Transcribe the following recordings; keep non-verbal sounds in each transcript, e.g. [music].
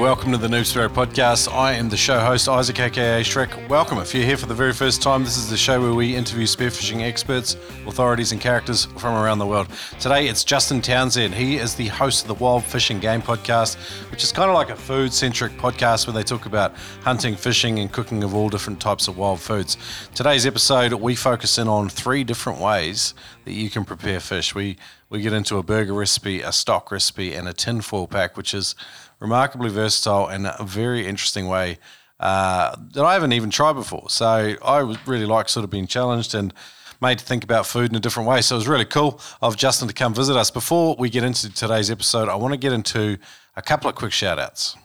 welcome to the Noob Spearo podcast. I am the show host, Isaac aka Shrek. Welcome. If you're here for the very first time, this is the show where we interview spearfishing experts, authorities, and characters from around the world. Today it's Justin Townsend. He is the host of the Wild Fishing Game podcast, which is kind of like a food centric podcast where they talk about hunting, fishing, and cooking of all different types of wild foods. Today's episode, we focus in on three different ways that you can prepare fish. We we get into a burger recipe, a stock recipe, and a tinfoil pack, which is remarkably versatile and a very interesting way uh, that I haven't even tried before. So I really like sort of being challenged and made to think about food in a different way. So it was really cool of Justin to come visit us. Before we get into today's episode, I want to get into a couple of quick shout outs.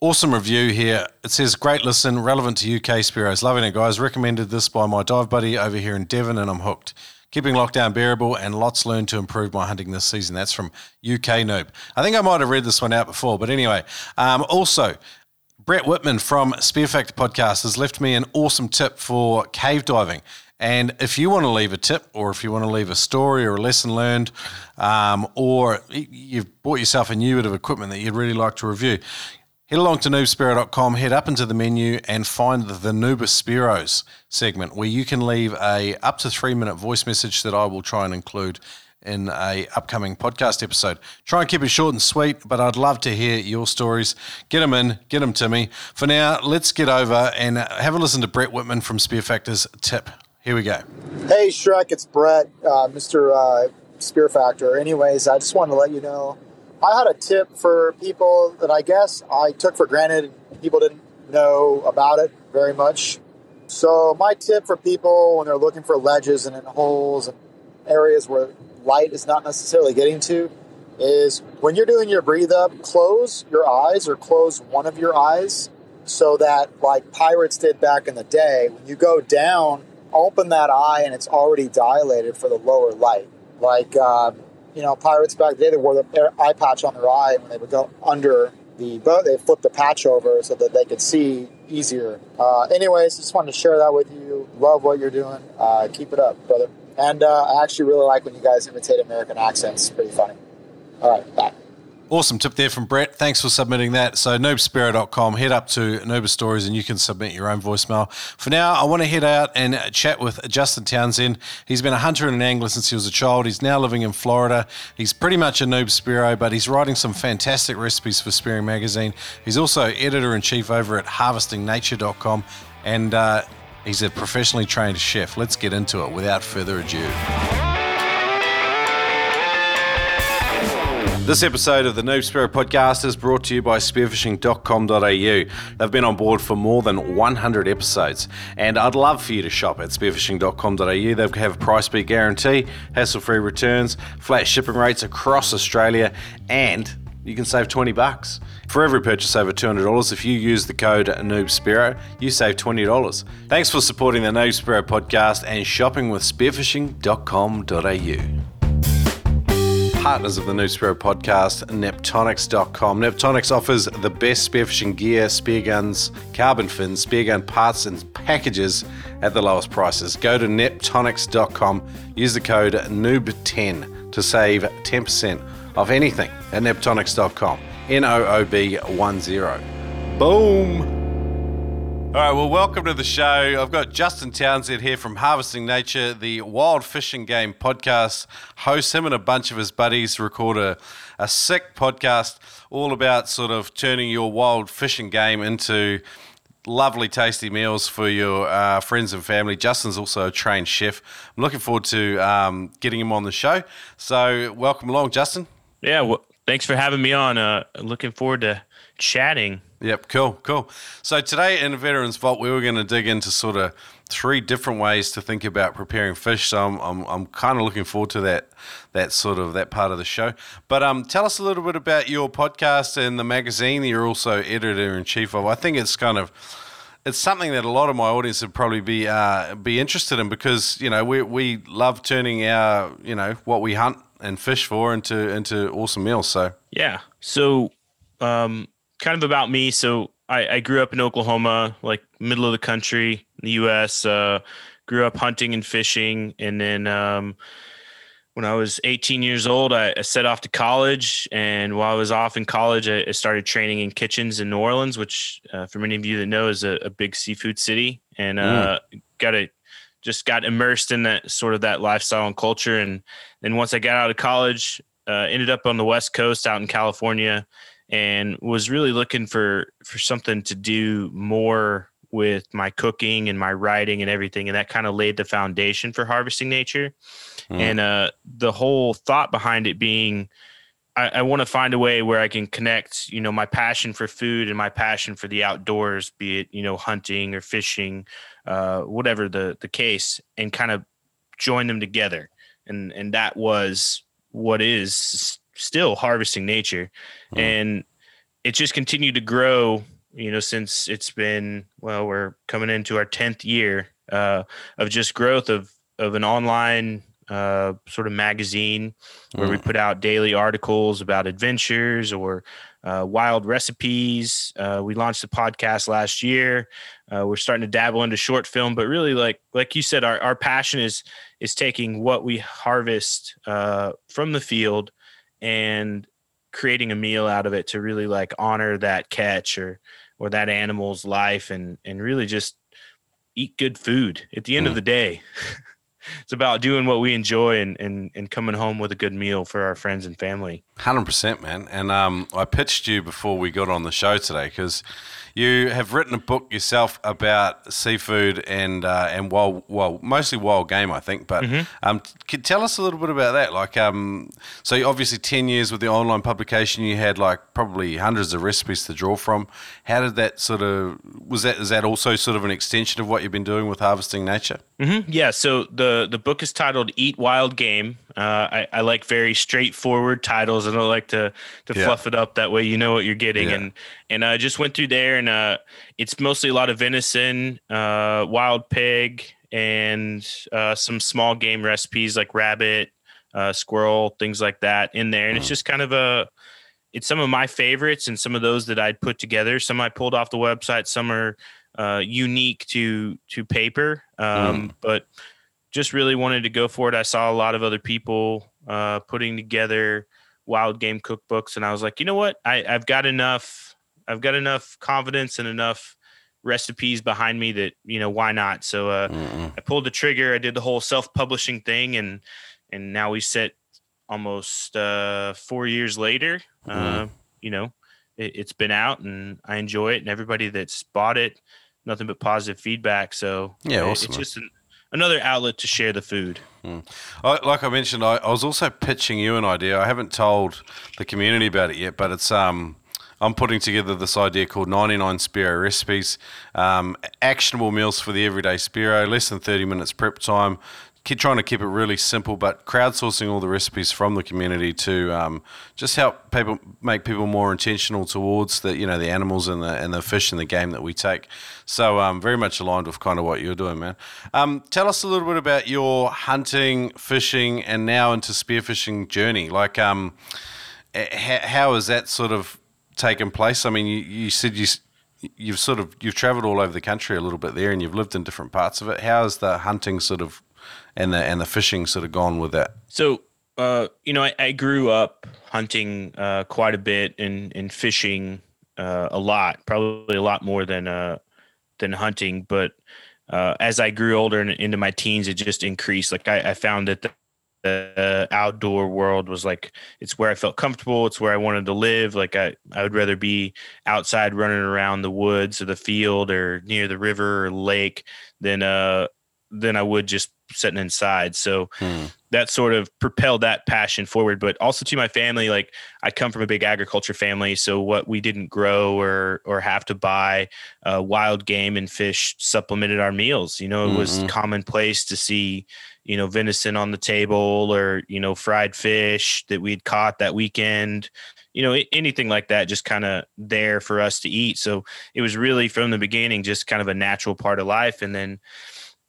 Awesome review here. It says, Great listen, relevant to UK Spearos. Loving it, guys. Recommended this by my dive buddy over here in Devon, and I'm hooked. Keeping lockdown bearable and lots learned to improve my hunting this season. That's from UK Noob. I think I might have read this one out before, but anyway. Um, also, Brett Whitman from Spearfactor Podcast has left me an awesome tip for cave diving. And if you want to leave a tip, or if you want to leave a story or a lesson learned, um, or you've bought yourself a new bit of equipment that you'd really like to review, Head along to noobspearo.com, head up into the menu and find the Nooba Spearos segment where you can leave a up to three minute voice message that I will try and include in a upcoming podcast episode. Try and keep it short and sweet, but I'd love to hear your stories. Get them in, get them to me. For now, let's get over and have a listen to Brett Whitman from Spear Factor's tip. Here we go. Hey Shrek, it's Brett, uh, Mr. Uh, Spear Factor. Anyways, I just wanted to let you know I had a tip for people that I guess I took for granted. People didn't know about it very much. So my tip for people when they're looking for ledges and in holes and areas where light is not necessarily getting to is when you're doing your breathe up, close your eyes or close one of your eyes so that like pirates did back in the day, when you go down, open that eye and it's already dilated for the lower light. Like um, you know, pirates back then, they wore the eye patch on their eye when they would go under the boat. They flipped the patch over so that they could see easier. Uh, anyways, just wanted to share that with you. Love what you're doing. Uh, keep it up, brother. And uh, I actually really like when you guys imitate American accents. Pretty funny. All right, bye. Awesome tip there from Brett. Thanks for submitting that. So, noobspearo.com, head up to Nooba Stories and you can submit your own voicemail. For now, I want to head out and chat with Justin Townsend. He's been a hunter and an angler since he was a child. He's now living in Florida. He's pretty much a noob spearo, but he's writing some fantastic recipes for Spearing Magazine. He's also editor in chief over at harvestingnature.com and uh, he's a professionally trained chef. Let's get into it without further ado. This episode of the Noob Spearo podcast is brought to you by spearfishing.com.au. They've been on board for more than 100 episodes, and I'd love for you to shop at spearfishing.com.au. They have a price beat guarantee, hassle free returns, flat shipping rates across Australia, and you can save 20 bucks. For every purchase over $200, if you use the code NoobSpearo, you save $20. Thanks for supporting the Noob Spearo podcast and shopping with spearfishing.com.au partners of the Noob Spearo podcast, Neptonics.com. Neptonics offers the best spearfishing gear, spear guns, carbon fins, spear gun parts, and packages at the lowest prices. Go to Neptonics.com, use the code NOOB10 to save 10% off anything at Neptonics.com. N O O B 10. Boom! All right, well, welcome to the show. I've got Justin Townsend here from Harvesting Nature, the Wild Fishing Game podcast host. Him and a bunch of his buddies record a, a sick podcast all about sort of turning your wild fishing game into lovely, tasty meals for your uh, friends and family. Justin's also a trained chef. I'm looking forward to um, getting him on the show. So, welcome along, Justin. Yeah, well, thanks for having me on. Uh, looking forward to chatting. Yep, cool, cool. So today in Veterans Vault, we were going to dig into sort of three different ways to think about preparing fish. So I'm, I'm, I'm kind of looking forward to that that sort of that part of the show. But um, tell us a little bit about your podcast and the magazine that you're also editor in chief of. I think it's kind of it's something that a lot of my audience would probably be uh, be interested in because you know we we love turning our you know what we hunt and fish for into into awesome meals. So yeah, so um, kind of about me. So I, I, grew up in Oklahoma, like middle of the country, in the U.S. Uh, grew up hunting and fishing, and then um, when I was 18 years old, I, I, set off to college. And while I was off in college, I, I started training in kitchens in New Orleans, which, uh, for many of you that know, is a, a big seafood city. And uh, mm. got a just got immersed in that sort of that lifestyle and culture. And then once I got out of college, uh, ended up on the West Coast out in California, and was really looking for for something to do more with my cooking and my writing and everything and that kind of laid the foundation for harvesting nature mm. and uh, the whole thought behind it being I, I want to find a way where I can connect, you know, my passion for food and my passion for the outdoors, be it, you know, hunting or fishing, uh, whatever the the case, and kind of join them together. And and that was what is still harvesting nature. Mm. And it just continued to grow you know, since it's been well, we're coming into our tenth year uh, of just growth of of an online uh, sort of magazine where mm. we put out daily articles about adventures or uh, wild recipes. Uh, we launched the podcast last year. Uh, we're starting to dabble into short film, but really, like like you said, our, our passion is is taking what we harvest uh, from the field and creating a meal out of it to really like honor that catch or or that animal's life and and really just eat good food at the end mm. of the day. [laughs] It's about doing what we enjoy and, and and coming home with a good meal for our friends and family. 100% man. And um, i pitched you before we got on the show today because you have written a book yourself about seafood and uh, and wild, well, mostly wild game, I think. But mm-hmm. um, could tell us a little bit about that? Like, um, so obviously ten years with the online publication, you had like probably hundreds of recipes to draw from. How did that sort of was that? Is that also sort of an extension of what you've been doing with harvesting nature? Mm-hmm. Yeah. So the the book is titled "Eat Wild Game." Uh, I, I, like very straightforward titles. I don't like to to yeah. fluff it up. That way, you know what you're getting. Yeah. And and I just went through there, and uh, it's mostly a lot of venison, uh, wild pig, and uh, some small game recipes like rabbit, uh, squirrel, things like that in there. And mm. it's just kind of a it's some of my favorites and some of those that I'd put together. Some I pulled off the website. Some are uh, unique to to paper, um, mm. but just really wanted to go for it. I saw a lot of other people uh, putting together wild game cookbooks, and I was like, you know what? I, I've got enough. I've got enough confidence and enough recipes behind me that you know why not. So uh, I pulled the trigger. I did the whole self-publishing thing, and and now we sit almost uh, four years later. Uh, you know, it, has been out, and I enjoy it, and everybody that's bought it, nothing but positive feedback. So yeah, awesome. it's just an, another outlet to share the food. Mm. I, like I mentioned, I, I, was also pitching you an idea. I haven't told the community about it yet, but it's um, I'm putting together this idea called 99 Spearo recipes, um, actionable meals for the everyday Spearo, less than 30 minutes prep time, keep trying to keep it really simple, but crowdsourcing all the recipes from the community to um, just help people make people more intentional towards the you know the animals and the and the fish and the game that we take. So um, very much aligned with kind of what you're doing, man. Um, tell us a little bit about your hunting, fishing, and now into spearfishing journey. Like, um, how has that sort of taken place? I mean, you, you said you you've sort of you've traveled all over the country a little bit there and you've lived in different parts of it how has the hunting sort of and the and the fishing sort of gone with that? So, uh, you know, I, I grew up hunting uh, quite a bit and and fishing uh, a lot, probably a lot more than uh, than hunting. But uh, as I grew older and into my teens, it just increased. Like I, I found that the, the outdoor world was like it's where I felt comfortable. It's where I wanted to live. Like I, I would rather be outside running around the woods or the field or near the river or lake than uh than I would just sitting inside. So hmm. that sort of propelled that passion forward. But also to my family, like I come from a big agriculture family, so what we didn't grow or or have to buy, uh, wild game and fish supplemented our meals. You know, it mm-hmm. was commonplace to see you know venison on the table or you know fried fish that we'd caught that weekend you know anything like that just kind of there for us to eat so it was really from the beginning just kind of a natural part of life and then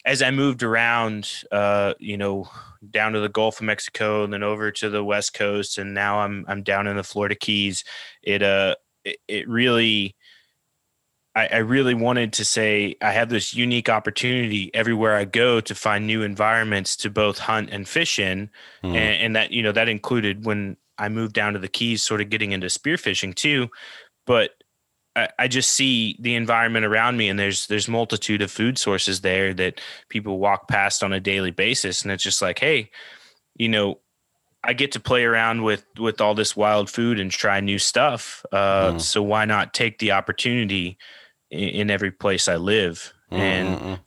as I moved around, uh, you know, down to the Gulf of Mexico and then over to the West Coast, and now I'm I'm down in the Florida Keys. It uh, it, it really I, I, really wanted to say I have this unique opportunity everywhere I go to find new environments to both hunt and fish in, mm. and, and, that you know that included when I moved down to the Keys, sort of getting into spearfishing too. But I, I just see the environment around me, and there's there's multitude of food sources there that people walk past on a daily basis, and it's just like, hey, you know, I get to play around with with all this wild food and try new stuff. Uh, mm. So why not take the opportunity in, in every place I live? Mm. And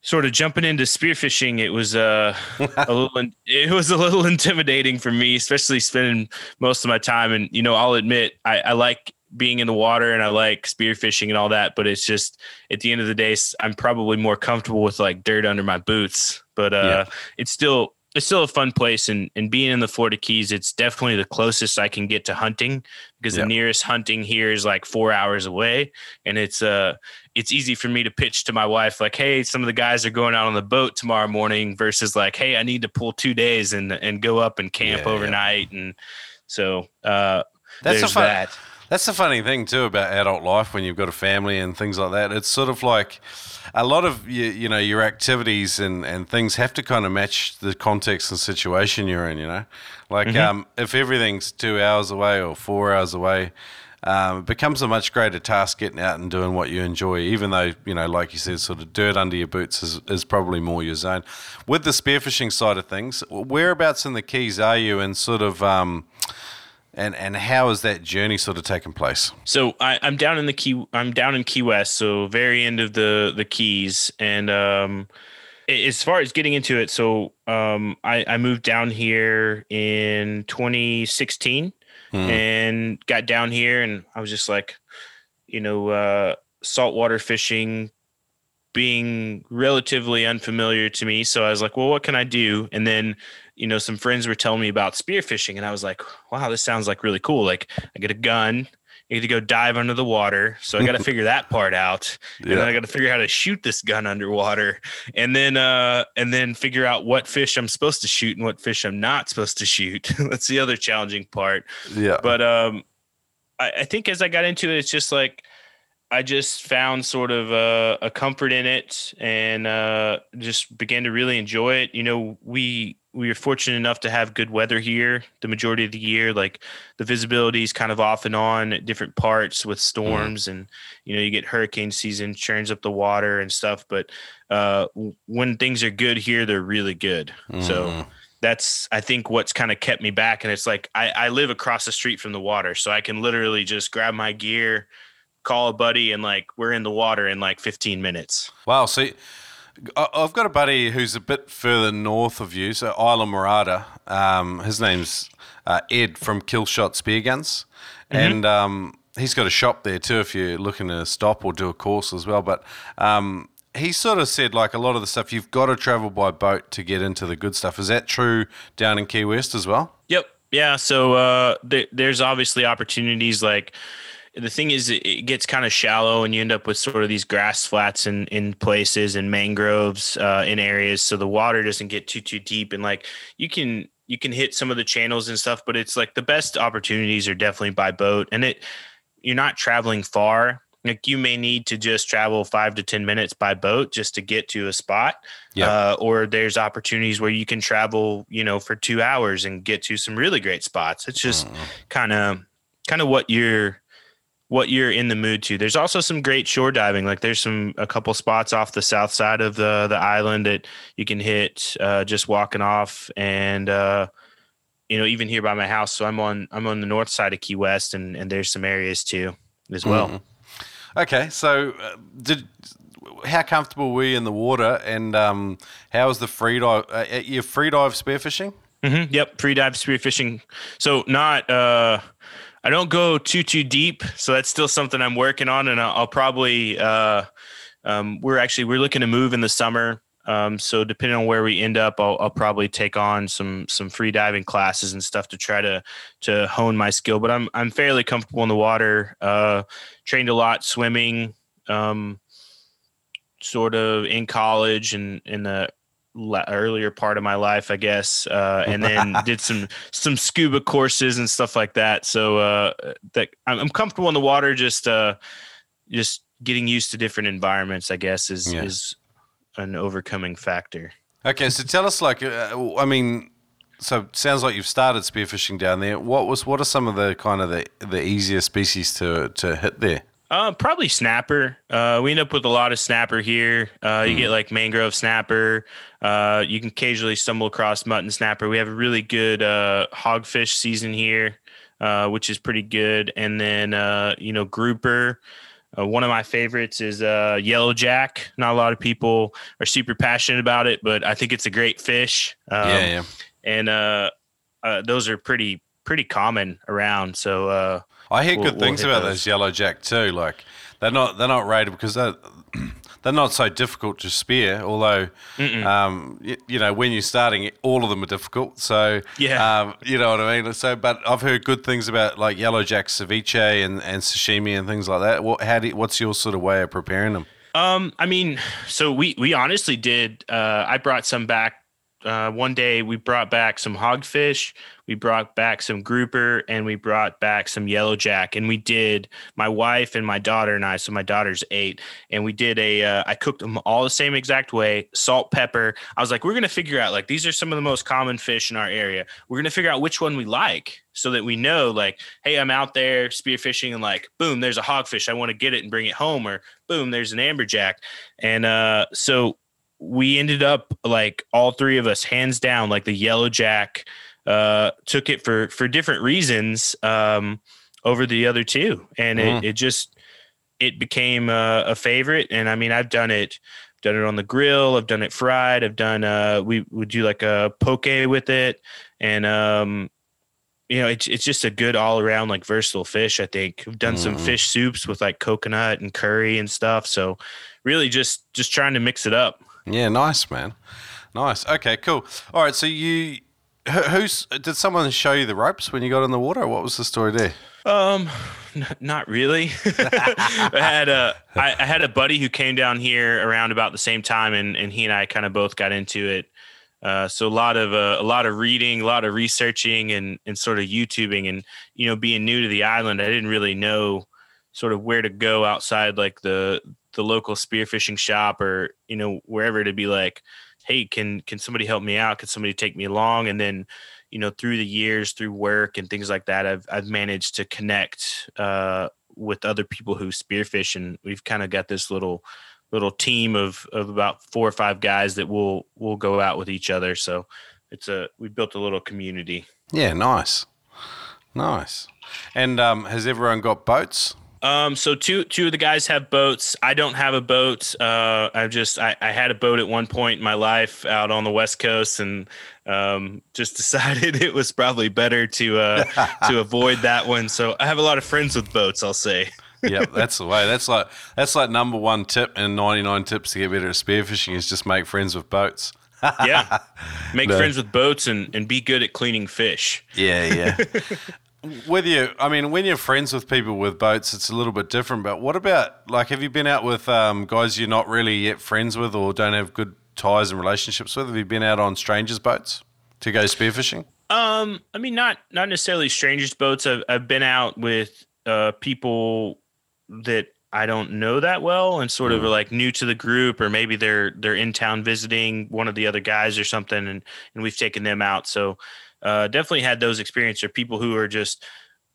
sort of jumping into spearfishing, it was uh, a little [laughs] it was a little [laughs] intimidating for me, especially spending most of my time. And you know, I'll admit I, I like being in the water and I like spearfishing and all that, but it's just at the end of the day, I'm probably more comfortable with like dirt under my boots. But uh, yeah. it's still it's still a fun place and and being in the Florida Keys, it's definitely the closest I can get to hunting because yep. the nearest hunting here is like four hours away. And it's uh it's easy for me to pitch to my wife like, hey, some of the guys are going out on the boat tomorrow morning versus like, hey, I need to pull two days and and go up and camp yeah, overnight. Yeah. And so uh that's there's fun, that. That's the funny thing too about adult life when you've got a family and things like that. It's sort of like a lot of you, you know your activities and, and things have to kind of match the context and situation you're in. You know, like mm-hmm. um, if everything's two hours away or four hours away. Um, it becomes a much greater task getting out and doing what you enjoy, even though, you know, like you said, sort of dirt under your boots is, is probably more your zone. With the spearfishing side of things, whereabouts in the Keys are you and sort of, um, and and how has that journey sort of taken place? So I, am down in the key. I'm down in Key West, so very end of the the Keys, and um, as far as getting into it, so um, I, I moved down here in 2016, hmm. and got down here, and I was just like, you know, uh, saltwater fishing being relatively unfamiliar to me. So I was like, well, what can I do? And then you know, some friends were telling me about spearfishing, and I was like, wow, this sounds like really cool. Like, I get a gun, I get to go dive under the water. So I got to [laughs] figure that part out. Yeah. And then I got to figure out how to shoot this gun underwater and then, uh, and then figure out what fish I'm supposed to shoot and what fish I'm not supposed to shoot. [laughs] That's the other challenging part. Yeah. But, um, I, I think as I got into it, it's just like, I just found sort of a, a comfort in it and uh, just began to really enjoy it. You know, we we are fortunate enough to have good weather here the majority of the year. Like the visibility is kind of off and on at different parts with storms, mm. and you know you get hurricane season, churns up the water and stuff. But uh, when things are good here, they're really good. Mm. So that's I think what's kind of kept me back. And it's like I, I live across the street from the water, so I can literally just grab my gear, call a buddy, and like we're in the water in like 15 minutes. Wow. So I've got a buddy who's a bit further north of you, so Islamorada. Um, his name's uh, Ed from Killshot Spear Guns, mm-hmm. and um, he's got a shop there too. If you're looking to stop or do a course as well, but um, he sort of said like a lot of the stuff you've got to travel by boat to get into the good stuff. Is that true down in Key West as well? Yep. Yeah. So uh, th- there's obviously opportunities like the thing is it gets kind of shallow and you end up with sort of these grass flats in in places and mangroves uh, in areas so the water doesn't get too too deep and like you can you can hit some of the channels and stuff but it's like the best opportunities are definitely by boat and it you're not traveling far. Like you may need to just travel five to ten minutes by boat just to get to a spot yeah. Uh, or there's opportunities where you can travel you know for two hours and get to some really great spots. It's just kind of kind of what you're what you're in the mood to. There's also some great shore diving. Like there's some a couple spots off the south side of the the island that you can hit uh, just walking off, and uh, you know even here by my house. So I'm on I'm on the north side of Key West, and and there's some areas too as well. Mm. Okay, so uh, did how comfortable were you in the water, and um, how was the free dive? Uh, uh your free dive spearfishing? Mm-hmm, yep, free dive spearfishing. So not uh I don't go too too deep, so that's still something I'm working on, and I'll, I'll probably uh, um, we're actually we're looking to move in the summer. Um, so depending on where we end up, I'll, I'll, probably take on some some free diving classes and stuff to try to to hone my skill. But I'm I'm fairly comfortable in the water. Uh, trained a lot swimming, um, sort of in college and in the earlier part of my life, I guess, uh, and then [laughs] did some some scuba courses and stuff like that. So uh, that I'm, comfortable in the water, just uh, just getting used to different environments, I guess, is Yeah. is an overcoming factor. Okay, so tell us, like, uh, I mean, so sounds like you've started spearfishing down there. What was, what are some of the kind of the the easier species to to hit there? Uh, probably snapper. Uh, we end up with a lot of snapper here. Uh, you get like mangrove snapper. Uh, you can occasionally stumble across mutton snapper. We have a really good uh, hogfish season here, uh, which is pretty good. And then uh, you know grouper. Uh, one of my favorites is uh, yellow jack. Not a lot of people are super passionate about it, but I think it's a great fish. Um, yeah, yeah. And uh, uh, those are pretty pretty common around. So uh, I hear we'll- good we'll things about those. those yellow jack too. Like they're not they're not rated because they're [clears throat] they're not so difficult to spear. Although, um, you, you know, when you're starting, all of them are difficult. So Yeah. um, you know what I mean. So, but I've heard good things about like yellow jack ceviche and, and sashimi and things like that. What how do you, what's your sort of way of preparing them? Um, I mean, so we we honestly did. Uh, I brought some back. Uh, one day we brought back some hogfish, we brought back some grouper, and we brought back some yellow jack. And we did my wife and my daughter and I. So my daughter's eight, and we did a. Uh, I cooked them all the same exact way, salt, pepper. I was like, we're gonna figure out like these are some of the most common fish in our area. We're gonna figure out which one we like, so that we know like, hey, I'm out there spearfishing, and like, boom, there's a hogfish. I want to get it and bring it home, or boom, there's an amberjack. And uh, so we ended up like all three of us, hands down, like the yellow jack uh, took it for for different reasons um, over the other two, and Mhm. it, it just it became a, a favorite. And I mean, I've done it. Done it on the grill. I've done it fried. I've done. Uh, we would do like a poke with it, and um, you know, it's it's just a good all around like versatile fish. I think we've done some Mhm. fish soups with like coconut and curry and stuff. So really, just just trying to mix it up. Yeah, nice man, nice. Okay, cool. All right, so you who's did someone show you the ropes when you got in the water? What was the story there? Um, n- not really. [laughs] I had a I, I had a buddy who came down here around about the same time, and and he and I kind of both got into it. Uh, so a lot of uh, a lot of reading, a lot of researching, and and sort of YouTubing, and you know, being new to the island, I didn't really know sort of where to go outside like the the local spearfishing shop or you know wherever to be like, hey, can can somebody help me out? Can somebody take me along? And then you know through the years through work and things like that i've i've managed to connect uh with other people who spearfish and we've kind of got this little little team of of about four or five guys that will will go out with each other so it's a we built a little community Yeah, nice, nice. And um, has everyone got boats? Um, so two two of the guys have boats. I don't have a boat. Uh, I've just I, I had a boat at one point in my life out on the west coast, and um, just [laughs] decided it was probably better to uh, [laughs] to avoid that one. So I have a lot of friends with boats. I'll say. yep, that's the way. That's like that's like number one tip and ninety nine tips to get better at spearfishing is just make friends with boats. Yeah, make [laughs] No. friends with boats and and be good at cleaning fish. Yeah, yeah. With you, I mean, when you're friends with people with boats, it's a little bit different. But what about like, have you been out with um, guys you're not really yet friends with or don't have good ties and relationships with? Have you been out on strangers' boats to go spearfishing? Um, I mean, not not necessarily strangers' boats. I've I've been out with uh people that I don't know that well and sort of are like new to the group, or maybe they're they're in town visiting one of the other guys or something, and and we've taken them out. So uh, definitely had those experiences. Or people who are just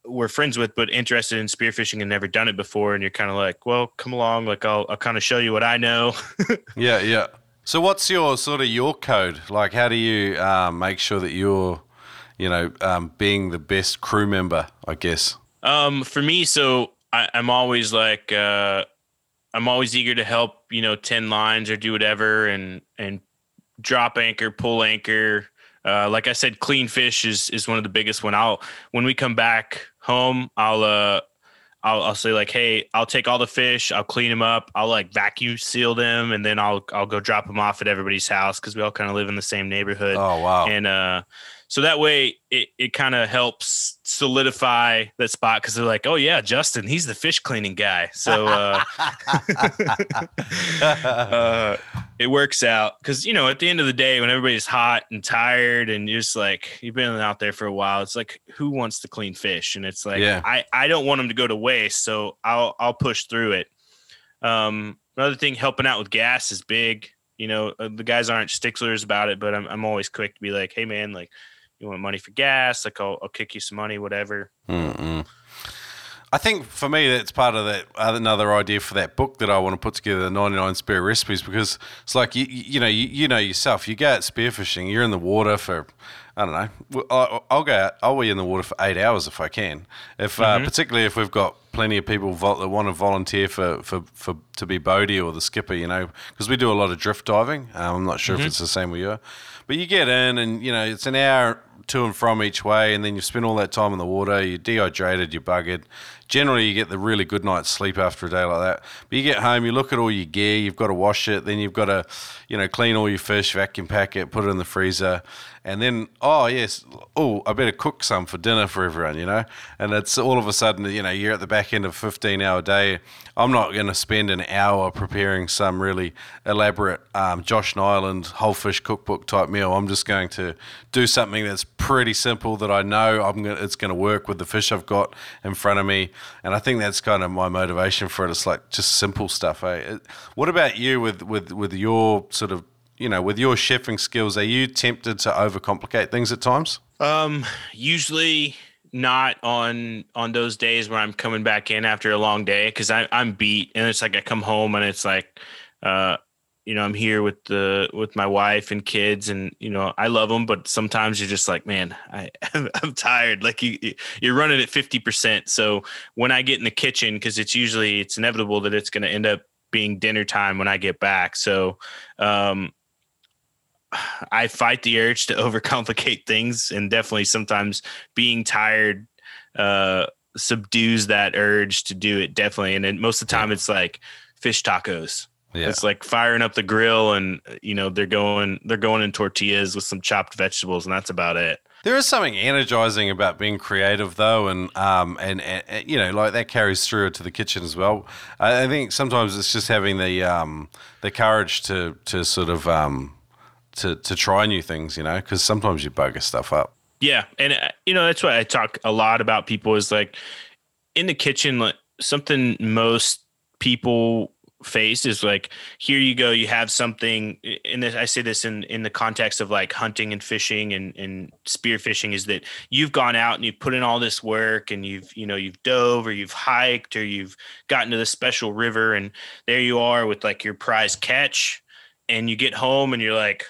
we're friends with, but interested in spearfishing and never done it before, and you're kind of like, well, come along, like I'll I'll kind of show you what I know. [laughs] Yeah, yeah. So what's your sort of your code? Like, how do you um, make sure that you're, you know, um, being the best crew member? I guess. Um, for me, so I, I'm always like, uh, I'm always eager to help, you know, 10 lines or do whatever and, and drop anchor, pull anchor. Uh, like I said, clean fish is, is one of the biggest one. I'll, when we come back home, I'll, uh, I'll, I'll say like, Hey, I'll take all the fish. I'll clean them up. I'll like vacuum seal them and then I'll, I'll go drop them off at everybody's house. Cause we all kind of live in the same neighborhood Oh wow. and uh so that way it, it kind of helps solidify that spot because they're like oh yeah justin he's the fish cleaning guy so uh, [laughs] uh it works out because you know at the end of the day when everybody's hot and tired and you're just like you've been out there for a while it's like who wants to clean fish and it's like Yeah. i i don't want them to go to waste so i'll i'll push through it Um, another thing, helping out with gas is big. You know, uh, the guys aren't sticklers about it, but I'm I'm always quick to be like, hey man, like you want money for gas? Like I'll I'll kick you some money, whatever. Mm-mm. I think for me, that's part of that. Another idea for that book that I want to put together, the 99 Spear Recipes, because it's like you, you know, you, you know yourself. You go out spearfishing, you're in the water for, I don't know. I'll, I'll go out. I'll be in the water for eight hours if I can. If uh, mm-hmm. particularly if we've got plenty of people vo- that want to volunteer for, for, for to be boatie or the skipper, you know, because we do a lot of drift diving. Um, I'm not sure mm-hmm. if it's the same with you, but you get in and you know it's an hour to and from each way, and then you spend all that time in the water. You're dehydrated, you're buggered. Generally, you get the really good night's sleep after a day like that. But you get home, you look at all your gear. You've got to wash it, then you've got to, you know, clean all your fish, vacuum pack it, put it in the freezer, and then oh yes, oh I better cook some for dinner for everyone, you know. And it's all of a sudden, you know, you're at the back end of a 15 hour day. I'm not going to spend an hour preparing some really elaborate um, Josh Niland whole fish cookbook type meal. I'm just going to do something that's pretty simple that I know I'm gonna, it's going to work with the fish I've got in front of me. And I think that's kind of my motivation for it. It's like just simple stuff. Eh? What about you with with with your sort of you know, with your chefing skills, are you tempted to overcomplicate things at times? Um, usually not on on those days where I'm coming back in after a long day because I'm beat and it's like I come home and it's like, uh, you know, I'm here with the with my wife and kids and you know I love them, but sometimes you're just like, man, I [laughs] I'm tired. Like you you're running at fifty percent. So when I get in the kitchen, because it's usually it's inevitable that it's going to end up being dinner time when I get back. So um, [sighs] I fight the urge to [laughs] overcomplicate things, and definitely sometimes being tired uh, subdues that urge to do it. Definitely, and then most of the time it's like fish tacos. Yeah. It's like firing up the grill, and you know they're going they're going in tortillas with some chopped vegetables, and that's about it. There is something energizing about being creative, though, and um, and, and, you know, like that carries through to the kitchen as well. I, I think sometimes it's just having the um, the courage to to sort of um, to to try new things, you know, because sometimes you bugger stuff up. Yeah, and uh, you know that's why I talk a lot about people is like in the kitchen, like something most people face is like here you go you have something and this i say this in in the context of like hunting and fishing and and spear fishing is that you've gone out and you've put in all this work and you've you know you've dove or you've hiked or you've gotten to the special river and there you are with like your prize catch and you get home and you're like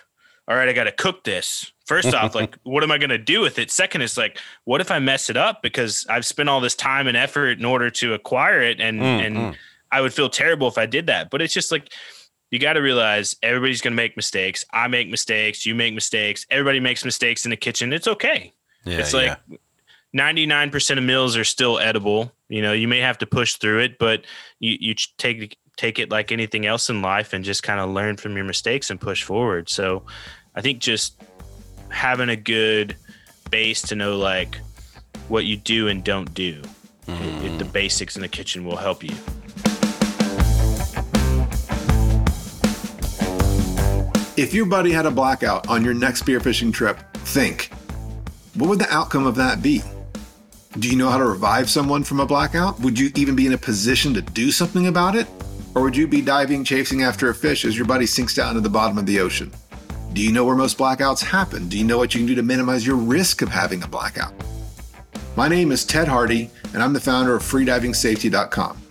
all right, I got to cook this. First off, [laughs] like, what am I going to do with it? Second is like, what if I mess it up because I've spent all this time and effort in order to acquire it, and mm, and mm. I would feel terrible if I did that. But it's just like you got to realize everybody's going to make mistakes. I make mistakes. You make mistakes. Everybody makes mistakes in the kitchen. It's okay. Yeah, it's like. Yeah. 99% of meals are still edible. You know, you may have to push through it, but you, you take take it like anything else in life and just kind of learn from your mistakes and push forward. So I think just having a good base to know like what you do and don't do. Mm. the basics in the kitchen will help you. If your buddy had a blackout on your next spearfishing trip, think what would the outcome of that be? Do you know how to revive someone from a blackout? Would you even be in a position to do something about it? Or would you be diving, chasing after a fish as your buddy sinks down to the bottom of the ocean? Do you know where most blackouts happen? Do you know what you can do to minimize your risk of having a blackout? My name is Ted Harty, and I'm the founder of freedivingsafety.com.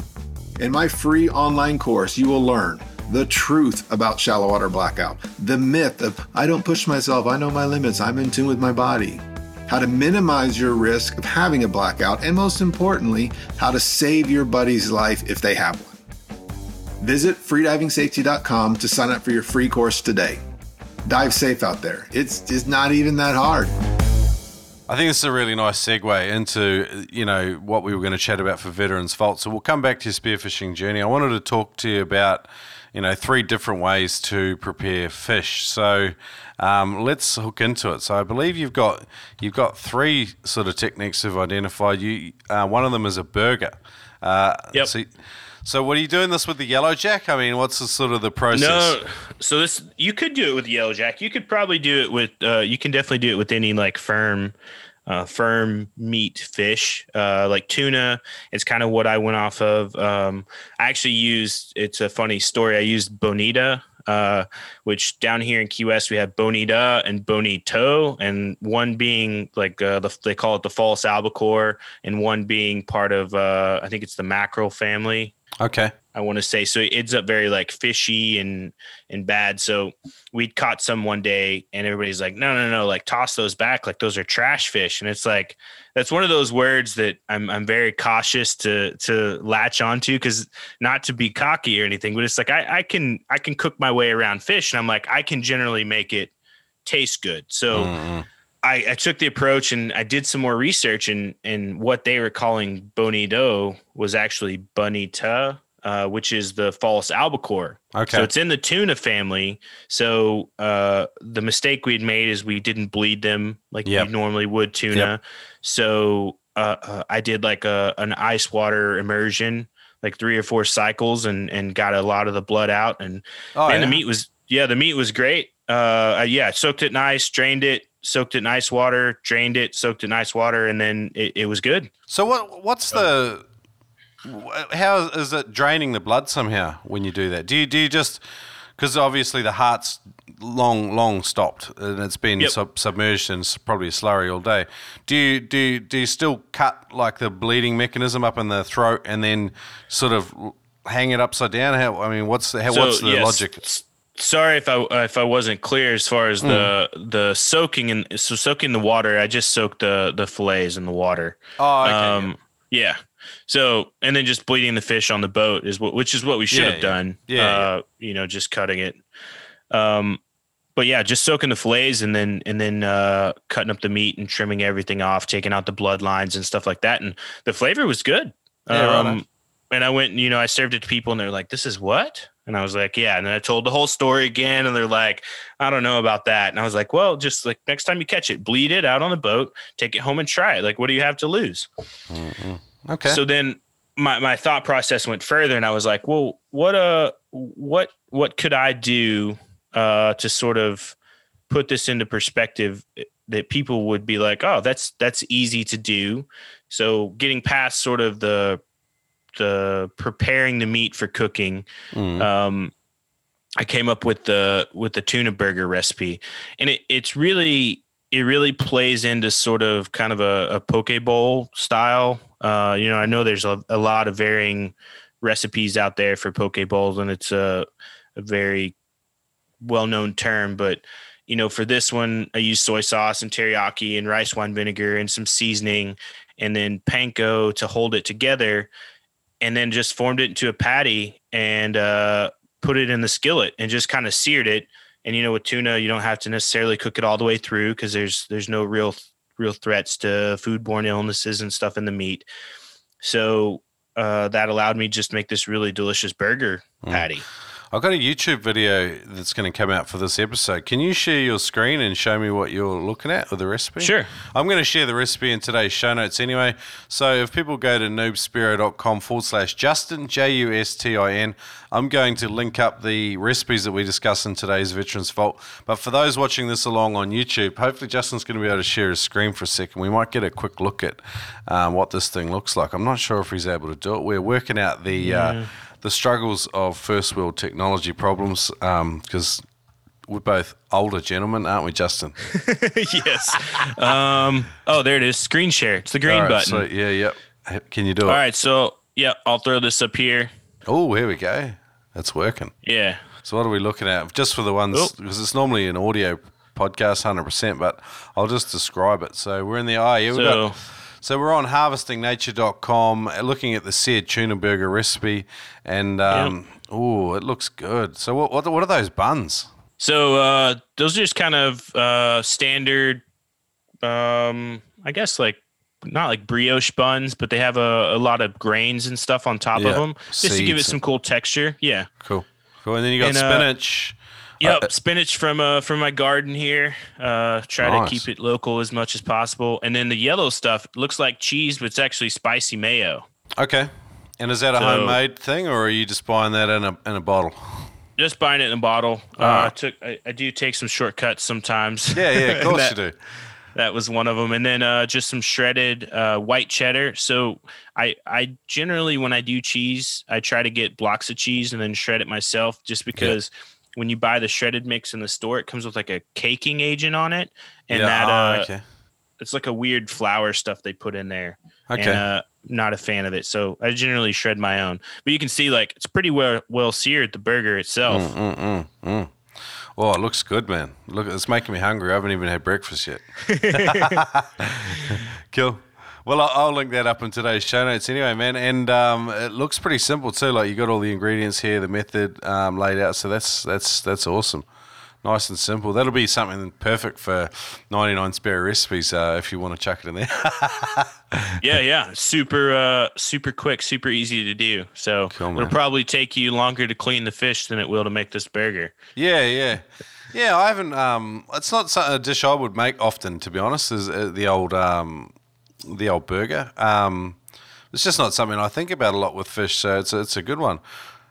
In my free online course, you will learn the truth about shallow water blackout, the myth of I don't push myself, I know my limits, I'm in tune with my body, how to minimize your risk of having a blackout, and most importantly, how to save your buddy's life if they have one. Visit freedivingsafety.com to sign up for your free course today. Dive safe out there. It's it's not even that hard. I think this is a really nice segue into you know what we were going to chat about for Veterans Vault. So we'll come back to your spearfishing journey. I wanted to talk to you about you know three different ways to prepare fish. So um, let's hook into it. So I believe you've got you've got three sort of techniques you've identified. You uh, one of them is a burger. Uh, yep. So, so, what are you doing this with the yellow jack? I mean, what's the sort of the process? No, so this you could do it with yellow jack. You could probably do it with. Uh, you can definitely do it with any like firm uh, firm meat fish uh, like tuna. It's kind of what I went off of. Um, I actually used. It's a funny story. I used bonita uh, which down here in Key West we have Bonita and Bonito, and one being like uh, the, they call it the false albacore, and one being part of uh, I think it's the mackerel family. Okay. I want to say so it ends up very like fishy and and bad. So we caught some one day and everybody's like, no, no, no, like toss those back, like those are trash fish. And it's like that's one of those words that I'm I'm very cautious to to latch onto because not to be cocky or anything, but it's like I, I can I can cook my way around fish and I'm like, I can generally make it taste good. So mm-hmm. I, I, took the approach and I did some more research and and what they were calling bonito was actually bonita uh, which is the false albacore. Okay. So it's in the tuna family. So uh, the mistake we'd made is we didn't bleed them like yep. we normally would tuna. Yep. So uh, uh, I did like a an ice water immersion, like three or four cycles, and and got a lot of the blood out. And oh, man, yeah. the meat was yeah, the meat was great. Uh, yeah, soaked it nice, drained it, soaked it in ice water, drained it, soaked it in ice water, and then it, it was good. So what what's the how is it draining the blood somehow when you do that? Do you do you just because obviously the heart's long long stopped and it's been yep. sub- submerged and probably slurry all day. Do you do you, do you still cut like the bleeding mechanism up in the throat and then sort of hang it upside down? How I mean, what's the how, so, what's the yes. logic? Sorry if I if I wasn't clear as far as mm. the the soaking and so soaking the water. I just soaked the the fillets in the water. Oh, okay. Um, yeah. yeah. So, and then just bleeding the fish on the boat is what, which is what we should yeah, have done. Yeah, uh, yeah, you know, just cutting it. Um, but yeah, just soaking the fillets and then and then uh, cutting up the meat and trimming everything off, taking out the bloodlines and stuff like that. And the flavor was good. Yeah, um, right and I went, you know, I served it to people, and they're like, "This is what?" And I was like, "Yeah." And then I told the whole story again, and they're like, "I don't know about that." And I was like, "Well, just like next time you catch it, bleed it out on the boat, take it home and try it. Like, what do you have to lose?" Mm-hmm. Okay. So then my, my thought process went further and I was like, well, what uh what what could I do uh to sort of put this into perspective that people would be like, oh, that's that's easy to do. So getting past sort of the the preparing the meat for cooking, mm. um, I came up with the with the tuna burger recipe, and it, it's really it really plays into sort of kind of a, a poke bowl style. Uh, you know, I know there's a, a, lot of varying recipes out there for poke bowls, and it's a, a very well known term. But you know, for this one, I use soy sauce and teriyaki and rice wine vinegar and some seasoning, and then panko to hold it together, and then just formed it into a patty and uh, put it in the skillet and just kind of seared it and you know, with tuna, you don't have to necessarily cook it all the way through because there's there's no real real threats to foodborne illnesses and stuff in the meat. So uh, that allowed me just to make this really delicious burger mm. I've got a YouTube video that's going to come out for this episode. Can you share your screen and show me what you're looking at with the recipe? Sure. I'm going to share the recipe in today's show notes anyway. So if people go to noobspearo.com forward slash Justin, J U S T I N, I'm going to link up the recipes that we discuss in today's Veterans Vault. But for those watching this along on YouTube, hopefully Justin's going to be able to share his screen for a second. We might get a quick look at um, what this thing looks like. I'm not sure if he's able to do it. We're working out the. Uh, yeah. Uh, the struggles of first world technology problems because um, we're both older gentlemen, aren't we, Justin? [laughs] yes. Um, oh, there it is. Screen share. It's the green right, button. So, yeah, yep. Can you do it? All right. So, yeah, I'll throw this up here. Oh, here we go. That's working. Yeah. So, what are we looking at? Just for the ones, because it's normally an audio podcast, 100%, but I'll just describe it. So, we're in the eye. Yeah, so, so we're on harvestingnature.com looking at the seared tuna burger recipe, and um, yep. oh, it looks good. So what, what what are those buns? So uh, those are just kind of uh, standard, um, I guess like not like brioche buns, but they have a, a lot of grains and stuff on top yeah. of them just to give it some cool texture. Yeah, cool, cool. And then you got and, uh, spinach. Yep, uh, spinach from uh from my garden here. Uh, try nice. to keep it local as much as possible. And then the yellow stuff looks like cheese, but it's actually spicy mayo. Okay. And is that a so, homemade thing, or are you just buying that in a in a bottle? Just buying it in a bottle. Uh, I took I, I, do take some shortcuts sometimes. Yeah, yeah, of [laughs] course that, you do. that was one of them, and then uh, just some shredded uh, white cheddar. So I I generally when I do cheese, I try to get blocks of cheese and then shred it myself, just because. When you buy the shredded mix in the store, it comes with like a caking agent on it, and Yeah, that ah, uh, okay. it's like a weird flour stuff they put in there. Okay. And, uh, not a fan of it, so I generally shred my own. But you can see like it's pretty well well seared the burger itself. Mm, mm, mm. Oh, it looks good, man. Look, it's making me hungry. I haven't even had breakfast yet. [laughs] [laughs] cool. Well, I'll, link that up in today's show notes anyway, man. And um, it looks pretty simple too. Like you got all the ingredients here, the method um, laid out. So that's that's that's awesome. Nice and simple. That'll be something perfect for 99 Spearo recipes uh, if you want to chuck it in there. [laughs] yeah, yeah, super uh, super quick, super easy to do. So Cool, it'll probably take you longer to clean the fish than it will to make this burger. Yeah, yeah, yeah. I haven't. Um, it's not something, a dish I would make often, to be honest. Is uh, the old um, the old burger. Um, it's just not something I think about a lot with fish, so it's a, it's a good one.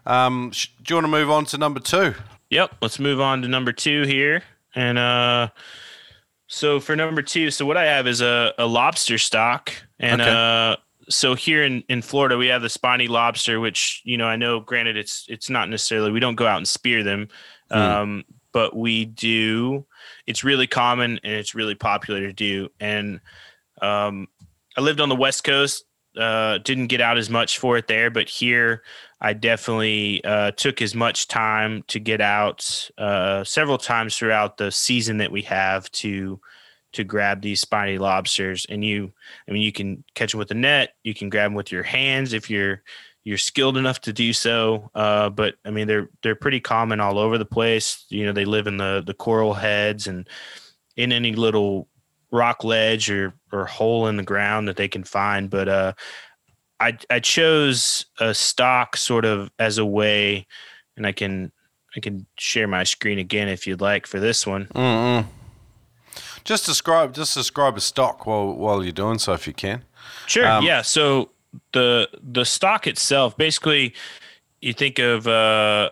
Um, sh- do you want to move on to number two? Yep. Let's move on to number two here. And uh so for number two, so what I have is a, a lobster stock. And Okay. uh so here in, in Florida we have the spiny lobster, which, you know, I know granted it's it's not necessarily we don't go out and spear them. Um, but we do it's really common and it's really popular to do. And um I lived on the West Coast, uh, didn't get out as much for it there, but here I definitely uh, took as much time to get out uh, several times throughout the season that we have to to grab these spiny lobsters. And you, I mean, you can catch them with a net. You can grab them with your hands if you're you're skilled enough to do so. Uh, but I mean, they're they're pretty common all over the place. You know, they live in the the coral heads and in any little rock ledge or or hole in the ground that they can find. But uh, I I chose a stock sort of as a way, and I can I can share my screen again if you'd like for this one. Mm-mm. Just describe just describe a stock while while you're doing so, if you can. Sure. Um, yeah. So the the stock itself, basically, you think of uh,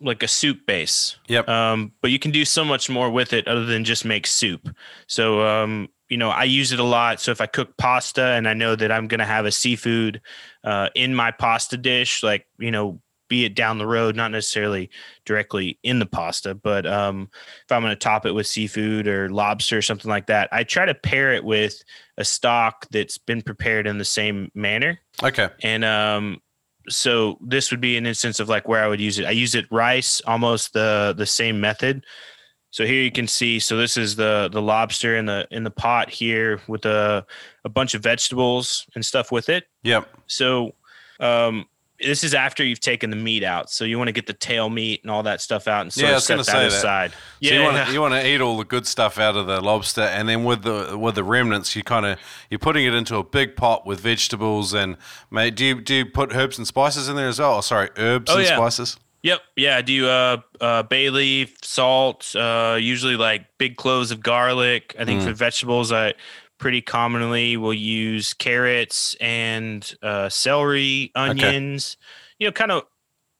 like a soup base. Yep. Um, but you can do so much more with it other than just make soup. So um, you know, I use it a lot. So if I cook pasta and I know that I'm gonna have a seafood uh, in my pasta dish, like you know, be it down the road, not necessarily directly in the pasta, but um, if I'm going to top it with seafood or lobster or something like that, I try to pair it with a stock that's been prepared in the same manner. Okay. And um, so this would be an instance of like where I would use it. I use it rice, almost the the same method. So here you can see. So this is the the lobster in the in the pot here with a a bunch of vegetables and stuff with it. Yep. So um, this is after you've taken the meat out. So you want to get the tail meat and all that stuff out and sort Yeah, of set that say that. aside. So you want to you want to eat all the good stuff out of the lobster, and then with the with the remnants, you kind of you're putting it into a big pot with vegetables and mate. Do you do you put herbs and spices in there as well? Oh, sorry, herbs Oh, and yeah. spices. Yep. Yeah. Do uh, uh, bay leaf, salt, uh, usually like big cloves of garlic. I Mm. think for vegetables, I pretty commonly will use carrots and uh, celery, onions. You know, kind of,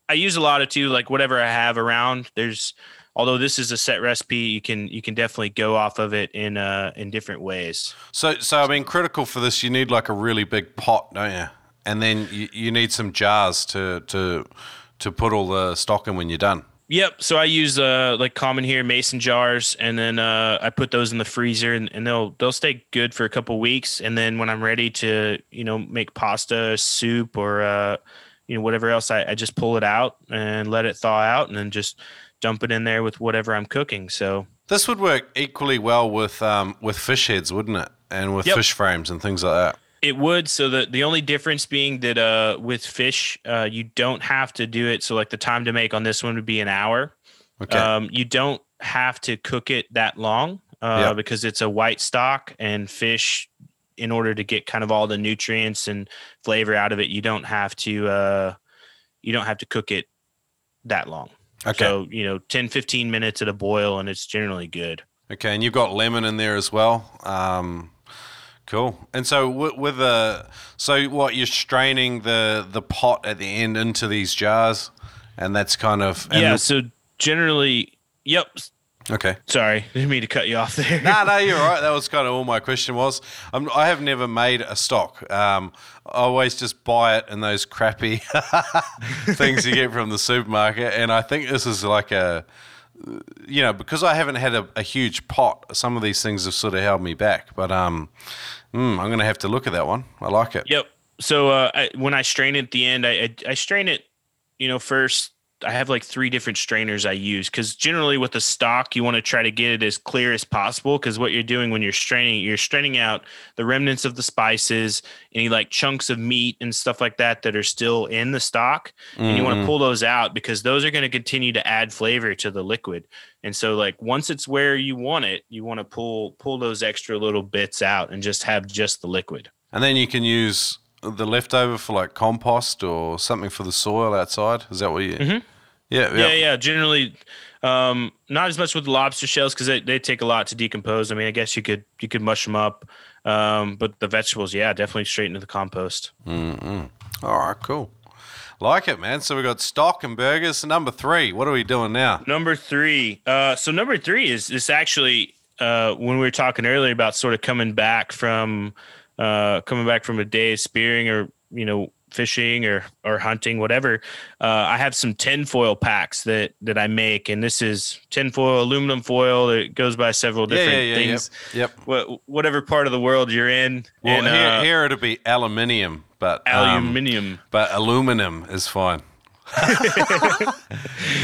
I use a lot of too, like whatever I have around. There's, although this is a set recipe, you can you can definitely go off of it in uh in different ways. So so I mean, critical for this, you need like a really big pot, don't you? And then you, you need some jars to to to put all the stock in when you're done. Yep. So I use uh like common here mason jars, and then uh, I put those in the freezer, and, and they'll they'll stay good for a couple weeks. And then when I'm ready to you know make pasta, soup, or uh, you know whatever else, I, I just pull it out and let it thaw out, and then just dump it in there with whatever I'm cooking. So This would work equally well with um, with fish heads, wouldn't it? And with Yep. fish frames and things like that. It would. So the the only difference being that uh with fish, uh you don't have to do it. So like the time to make on this one would be an hour. Okay. Um you don't have to cook it that long uh Yeah. because it's a white stock and fish in order to get kind of all the nutrients and flavor out of it, you don't have to uh you don't have to cook it that long. okay. So, you know, 10 15 minutes at a boil and it's generally good. Okay, and you've got lemon in there as well. Um, cool. And so with, with the so what you're straining the the pot at the end into these jars, and that's kind of and yeah, so generally, yep. Okay. Sorry, [laughs] didn't mean to cut you off there. no, no, you're right. That was kind of all my question was. I'm, I have never made a stock. Um, I always just buy it in those crappy [laughs] things you get from the supermarket, and I think this is like a, you know, because I haven't had a, a huge pot. Some of these things have sort of held me back, but um, mm, I'm going to have to look at that one. I like it. Yep. So uh, I, when I strain it at the end, I, I, I strain it, you know, first I have like three different strainers I use because generally with the stock, you want to try to get it as clear as possible because what you're doing when you're straining, you're straining out the remnants of the spices, any like chunks of meat and stuff like that that are still in the stock. Mm-hmm. And you want to pull those out because those are going to continue to add flavor to the liquid. And so like once it's where you want it, you want to pull pull those extra little bits out and just have just the liquid. And then you can use the leftover for like compost or something for the soil outside? Is that what you? Mm-hmm. Yeah, yeah, yeah, yeah. Generally, um, not as much with lobster shells because they, they take a lot to decompose. I mean, I guess you could you could mush them up, um, but the vegetables, yeah, definitely straight into the compost. Mm-hmm. All right, cool. Like it, man. So we got stock and burgers. Number three, what are we doing now? Number three. Uh, so number three is is actually uh, when we were talking earlier about sort of coming back from uh, coming back from a day of spearing or you know fishing or or hunting, whatever. Uh, I have some tinfoil packs that that I make, and this is tinfoil, aluminum foil. It goes by several different yeah, yeah, yeah, things. Yep. yep. whatever part of the world you're in. Well, and, here, uh, here it'll be aluminium, but aluminium, um, but aluminum is fine. [laughs]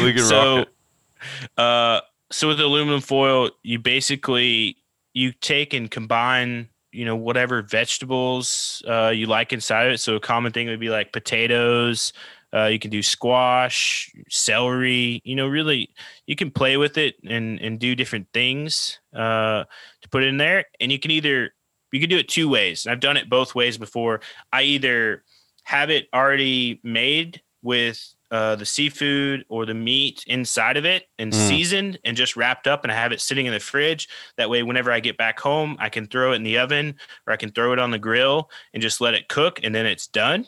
we can so, rock it. Uh, so with aluminum foil, you basically you take and combine you know whatever vegetables uh, you like inside of it. So a common thing would be like potatoes. Uh, you can do squash, celery. You know, really, you can play with it and and do different things uh, to put in there. And you can either you can do it two ways. I've done it both ways before. I either have it already made with uh, the seafood or the meat inside of it and mm. seasoned and just wrapped up and I have it sitting in the fridge. That way, whenever I get back home, I can throw it in the oven or I can throw it on the grill and just let it cook and then it's done.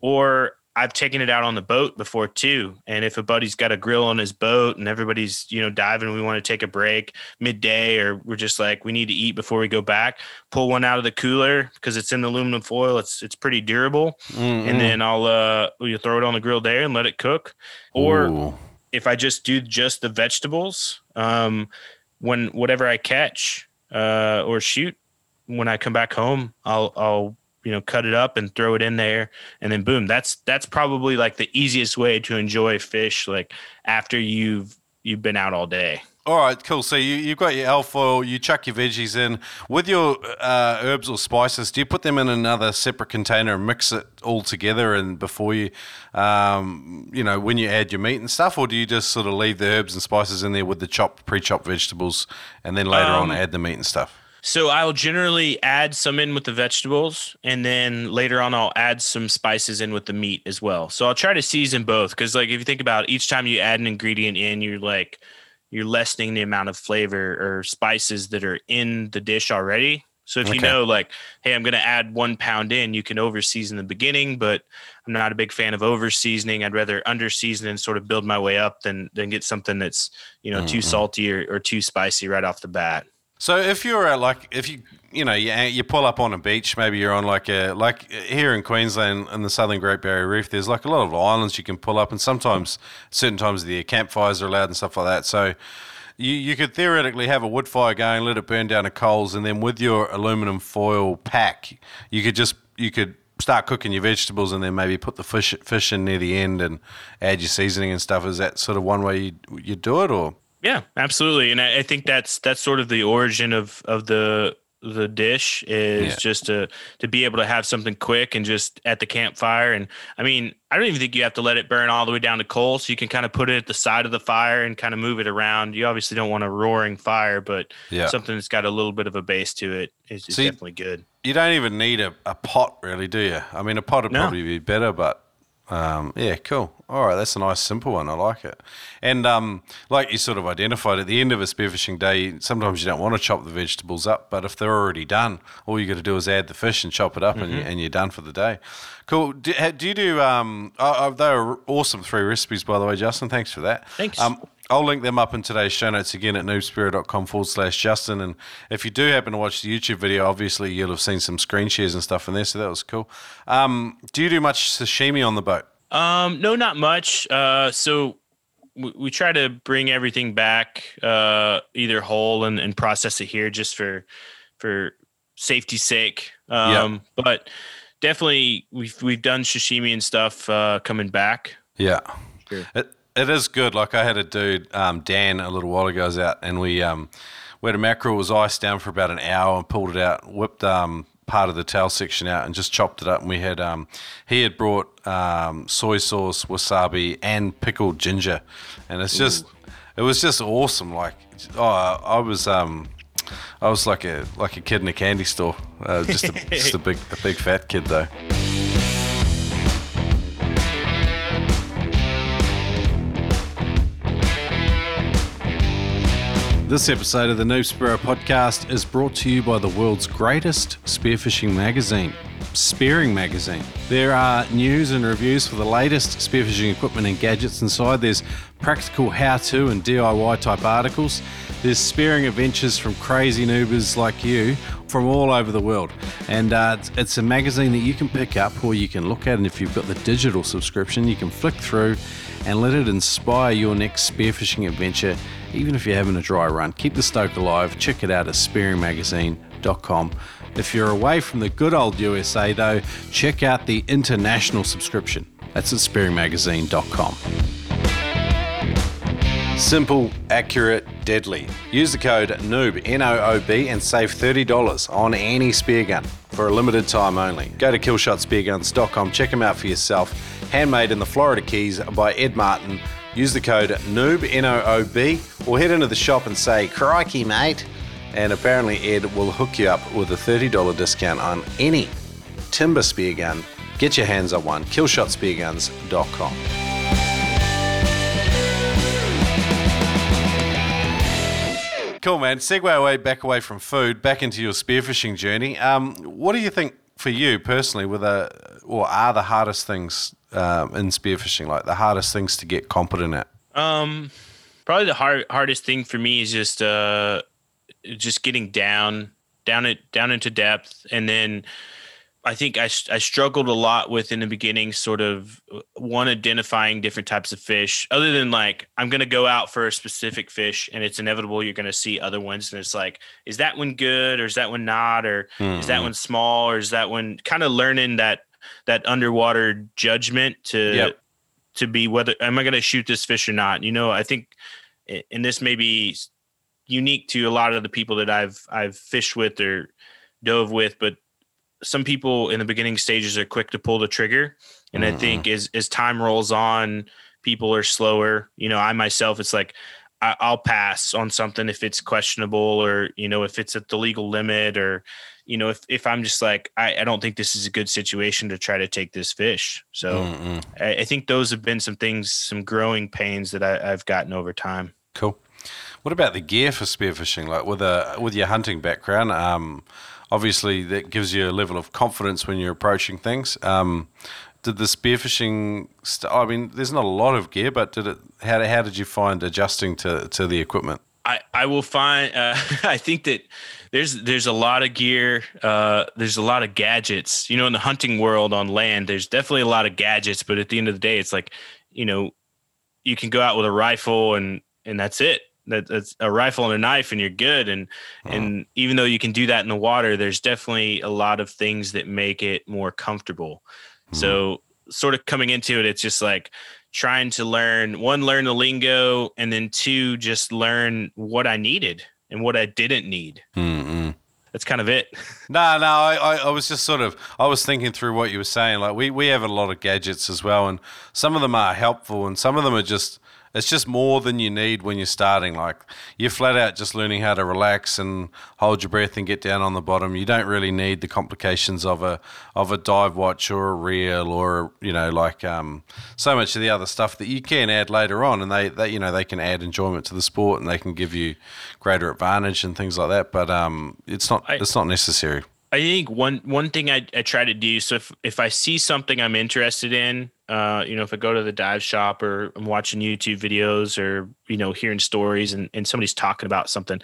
Or I've taken it out on the boat before too. And if a buddy's got a grill on his boat and everybody's, you know, diving, we want to take a break midday or we're just like, we need to eat before we go back, pull one out of the cooler because it's in the aluminum foil. It's, it's pretty durable. Mm-hmm. And then I'll, uh, you throw it on the grill there and let it cook. Or Ooh. if I just do just the vegetables, um, when whatever I catch, uh, or shoot, when I come back home, I'll, I'll you know cut it up and throw it in there and then boom that's that's probably like the easiest way to enjoy fish like after you've you've been out all day all right, cool. So you, you've got your alfoil, you chuck your veggies in. With your uh, herbs or spices, do you put them in another separate container and mix it all together and before you, um, you know, when you add your meat and stuff? Or do you just sort of leave the herbs and spices in there with the chopped, pre-chopped vegetables and then later um, on add the meat and stuff? So I'll generally add some in with the vegetables, and then later on I'll add some spices in with the meat as well. So I'll try to season both because, like, if you think about it, each time you add an ingredient in, you're like you're lessening the amount of flavor or spices that are in the dish already. So if okay. you know, like, hey, I'm going to add one pound in, you can over season the beginning, but I'm not a big fan of over seasoning. I'd rather under season and sort of build my way up than than get something that's you know mm-hmm. too salty or, or too spicy right off the bat. So if you're like if you you know you, you pull up on a beach, maybe you're on like a like here in Queensland in the Southern Great Barrier Reef. There's like a lot of islands you can pull up, and sometimes certain times of the year campfires are allowed and stuff like that. So you you could theoretically have a wood fire going, let it burn down to coals, and then with your aluminum foil pack, you could just you could start cooking your vegetables and then maybe put the fish fish in near the end and add your seasoning and stuff. Is that sort of one way you you do it, or yeah, absolutely, and I, I, think that's that's sort of the origin of of the the dish is yeah. just to to be able to have something quick and just at the campfire. And I mean, I don't even think you have to let it burn all the way down to coal, so you can kind of put it at the side of the fire and kind of move it around. You obviously don't want a roaring fire, but yeah. something that's got a little bit of a base to it is, is definitely good. You don't even need a, a pot, really, do you? I mean, a pot would no. probably be better, but um, yeah, cool. All right, that's a nice simple one. I like it. And um, like you sort of identified at the end of a spearfishing day, sometimes you don't want to chop the vegetables up, but if they're already done, all you got to do is add the fish and chop it up, and, you, and you're done for the day. Cool. Do, do you do? Um, oh, oh, they were awesome three recipes, by the way, Justin. Thanks for that. Thanks. Um, I'll link them up in today's show notes again at noobspearo.com forward slash Justin. And if you do happen to watch the YouTube video, obviously you'll have seen some screen shares and stuff in there, so that was cool. Um, do you do much sashimi on the boat? Um, no, not much. Uh, so we, we try to bring everything back, uh, either whole and, and process it here just for for safety's sake. Um, but definitely we've we've done sashimi and stuff uh, coming back. Yeah. Sure. It, it is good. Like I had a dude, um, Dan, a little while ago, was out and we um, we had a mackerel was iced down for about an hour and pulled it out, whipped um, part of the tail section out and just chopped it up. And we had um, he had brought um, soy sauce, wasabi, and pickled ginger, and it's just it was just awesome. Like oh, I was um, I was like a like a kid in a candy store, uh, just a, just a big a big fat kid though. This episode of the Noob podcast is brought to you by the world's greatest spearfishing magazine, Spearing Magazine. There are news and reviews for the latest spearfishing equipment and gadgets inside. There's practical how to and DIY type articles. There's spearing adventures from crazy noobers like you from all over the world. And uh, it's a magazine that you can pick up or you can look at. And if you've got the digital subscription, you can flick through and let it inspire your next spearfishing adventure, even if you're having a dry run. Keep the stoke alive. Check it out at spearingmagazine.com. If you're away from the good old USA, though, check out the international subscription. That's at spearingmagazine.com. Simple, accurate, deadly. Use the code NOOB, N O O B, and save $30 on any spear gun for a limited time only. Go to killshotspearguns.com, check them out for yourself. Handmade in the Florida Keys by Ed Martin. Use the code NOOB, N O O B, or head into the shop and say, Crikey, mate. And apparently, Ed will hook you up with a $30 discount on any timber spear gun. Get your hands on one. Killshotspearguns.com. Cool, man. Segue away back away from food, back into your spearfishing journey. Um, what do you think for you personally were the or are the hardest things um, in spearfishing? Like the hardest things to get competent at? Um, probably the hard, hardest thing for me is just uh, just getting down, down it, down into depth, and then I think I, I struggled a lot with in the beginning, sort of uh, one identifying different types of fish. Other than like I'm gonna go out for a specific fish, and it's inevitable you're gonna see other ones, and it's like, is that one good or is that one not, or is that mm-hmm. one small or is that one kind of learning that that underwater judgment to Yep. to be whether am I gonna shoot this fish or not? You know, I think, and this may be unique to a lot of the people that I've I've fished with or dove with, but some people in the beginning stages are quick to pull the trigger, and I think as as time rolls on, people are slower. You know, I myself, it's like I, I'll pass on something if it's questionable or you know if it's at the legal limit or you know if if I'm just like I, I don't think this is a good situation to try to take this fish. So I, I think those have been some things, some growing pains that I, I've gotten over time. Cool. What about the gear for spearfishing? Like with a with your hunting background, um, obviously that gives you a level of confidence when you're approaching things. Um, did the spearfishing? St- I mean, there's not a lot of gear, but did it? How how did you find adjusting to to the equipment? I, I will find uh, [laughs] I think that there's there's a lot of gear uh, there's a lot of gadgets you know in the hunting world on land there's definitely a lot of gadgets but at the end of the day it's like you know you can go out with a rifle and and that's it that, that's a rifle and a knife and you're good. And uh-huh. and even though you can do that in the water there's definitely a lot of things that make it more comfortable. Mm-hmm. So sort of coming into it it's just like trying to learn one learn the lingo and then two just learn what i needed and what i didn't need. Mm-mm. that's kind of it. [laughs] No, no, I, I, I was just sort of, I was thinking through what you were saying. Like we, we have a lot of gadgets as well, and some of them are helpful, and some of them are just it's just more than you need when you're starting. Like you're flat out just learning how to relax and hold your breath and get down on the bottom. You don't really need the complications of a of a dive watch or a reel or you know like um, so much of the other stuff that you can add later on, and they, they you know they can add enjoyment to the sport and they can give you greater advantage and things like that. But um, it's not I- it's not necessary. I think one one thing I, I try to do so if if I see something I'm interested in, uh, you know, if I go to the dive shop or I'm watching YouTube videos or you know hearing stories and, and somebody's talking about something,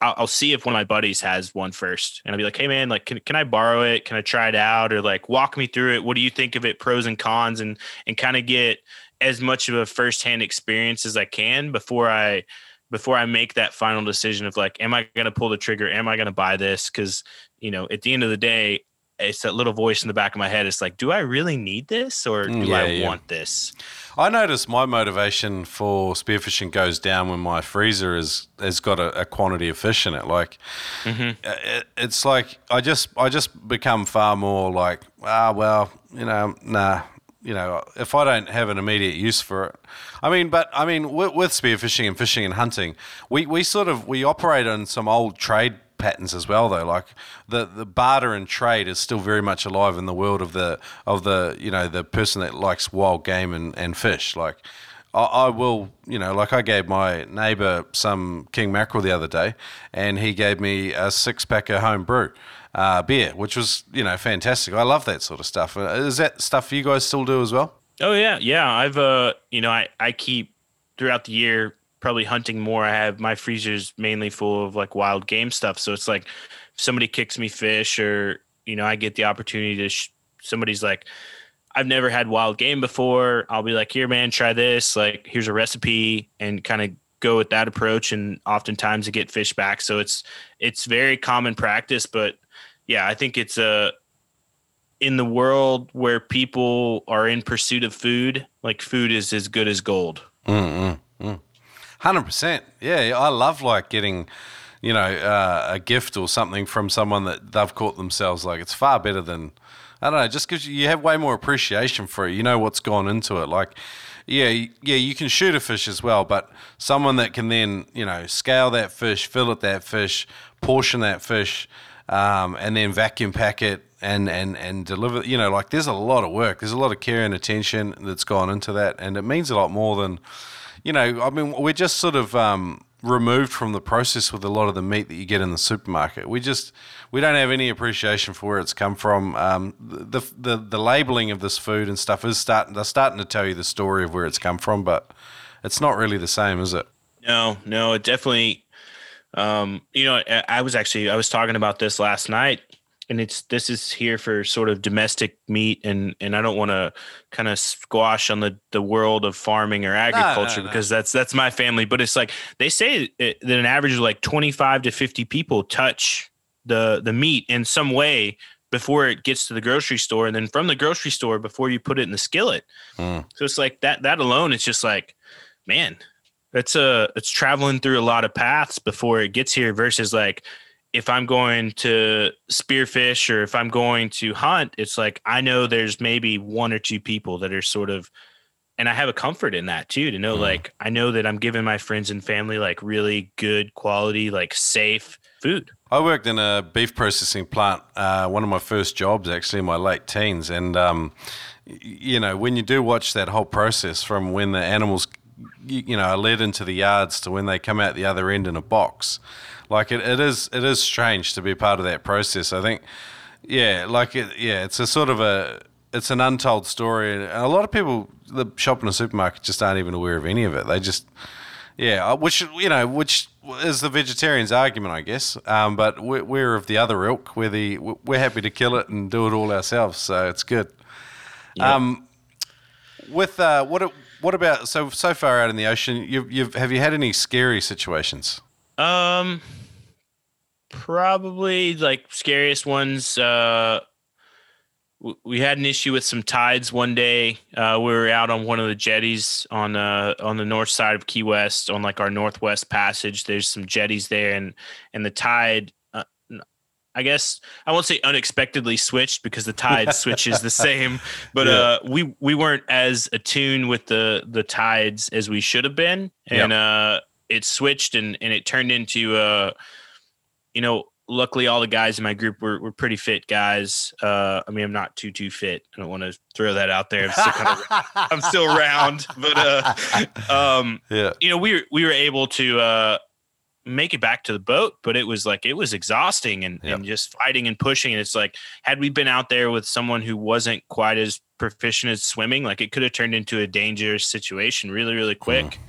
I'll, I'll see if one of my buddies has one first, and I'll be like, hey man, like can can I borrow it? Can I try it out? Or like walk me through it. What do you think of it? Pros and cons, and and kind of get as much of a firsthand experience as I can before I before I make that final decision of like, am I going to pull the trigger? Am I going to buy this? Because you know, at the end of the day, it's that little voice in the back of my head. It's like, do I really need this, or do Mm, yeah, I yeah. want this? I notice my motivation for spearfishing goes down when my freezer is has got a, a quantity of fish in it. Like Mm-hmm. uh, it, it's like I just I just become far more like ah well you know nah you know if I don't have an immediate use for it. I mean, but I mean with, with spearfishing and fishing and hunting, we we sort of we operate on some old trade patterns as well though. Like the the barter and trade is still very much alive in the world of the of the you know the person that likes wild game and, and fish. Like I, I will you know like I gave my neighbor some king mackerel the other day and he gave me a six pack of home brew uh, beer which was you know fantastic. I love that sort of stuff. Uh, is that stuff you guys still do as well? Oh yeah, yeah. I've uh, you know, I I keep throughout the year probably hunting more. I have my freezer's mainly full of like wild game stuff. So it's like if somebody kicks me fish or you know I get the opportunity to sh- somebody's like I've never had wild game before. I'll be like, here, man, try this. Like, here's a recipe, and kind of go with that approach. And oftentimes, to get fish back. So it's it's very common practice. But yeah, I think it's a in the world where people are in pursuit of food. Like, food is as good as gold. Mm-hmm. Mm. Hundred percent. Yeah, I love like getting, you know, uh, a gift or something from someone that they've caught themselves. Like it's far better than I don't know. Just because you have way more appreciation for it, you know what's gone into it. Like, yeah, yeah, you can shoot a fish as well, but someone that can then you know scale that fish, fillet that fish, portion that fish, um, and then vacuum pack it and and and deliver. You know, like there's a lot of work. There's a lot of care and attention that's gone into that, and it means a lot more than you know, I mean, we're just sort of um, removed from the process with a lot of the meat that you get in the supermarket. We just we don't have any appreciation for where it's come from. Um, the, the the labeling of this food and stuff is starting. They're starting to tell you the story of where it's come from, but it's not really the same, is it? No, no, it definitely. Um, you know, I, I was actually I was talking about this last night, and it's this is here for sort of domestic meat, and and I don't want to kind of squash on the the world of farming or agriculture no. because that's that's my family. But it's like they say it, that an average of like twenty five to fifty people touch the the meat in some way before it gets to the grocery store, and then from the grocery store before you put it in the skillet. Mm. So it's like that that alone, it's just like, man, it's a it's traveling through a lot of paths before it gets here versus like if I'm going to spearfish or if I'm going to hunt, it's like I know there's maybe one or two people that are sort of and I have a comfort in that too to know Mm. like I know that I'm giving my friends and family like really good quality, like safe food. I worked in a beef processing plant, uh, one of my first jobs actually in my late teens. And, um, you know, when you do watch that whole process from when the animals, you, you know, are led into the yards to when they come out the other end in a box, like it, it is, it is strange to be part of that process. I think, yeah, like it, yeah, it's a sort of a, it's an untold story. And a lot of people the shop in a supermarket just aren't even aware of any of it. They just, yeah, uh, which you know, which is the vegetarian's argument, I guess. Um, but we're, we're of the other ilk. We're the we're happy to kill it and do it all ourselves, so it's good. Um, with uh, what what about so so far out in the ocean? You've, you've have you had any scary situations? Um, probably like scariest ones. Uh, we had an issue with some tides one day. Uh, we were out on one of the jetties on uh on the north side of Key West on like our northwest passage. There's some jetties there, and and the tide. Uh, I guess I won't say unexpectedly switched because the tide [laughs] switches the same, but Yeah. uh, we we weren't as attuned with the the tides as we should have been, and uh, it switched and and it turned into uh, you know, luckily all the guys in my group were were pretty fit guys. Uh, I mean, I'm not too too fit. I don't want to throw that out there. I'm still kind [laughs] of I'm still round, but uh, um, yeah. you know, we were we were able to uh make it back to the boat, but it was like it was exhausting and, Yep. and just fighting and pushing. And it's like had we been out there with someone who wasn't quite as proficient as swimming, like it could have turned into a dangerous situation really, really quick.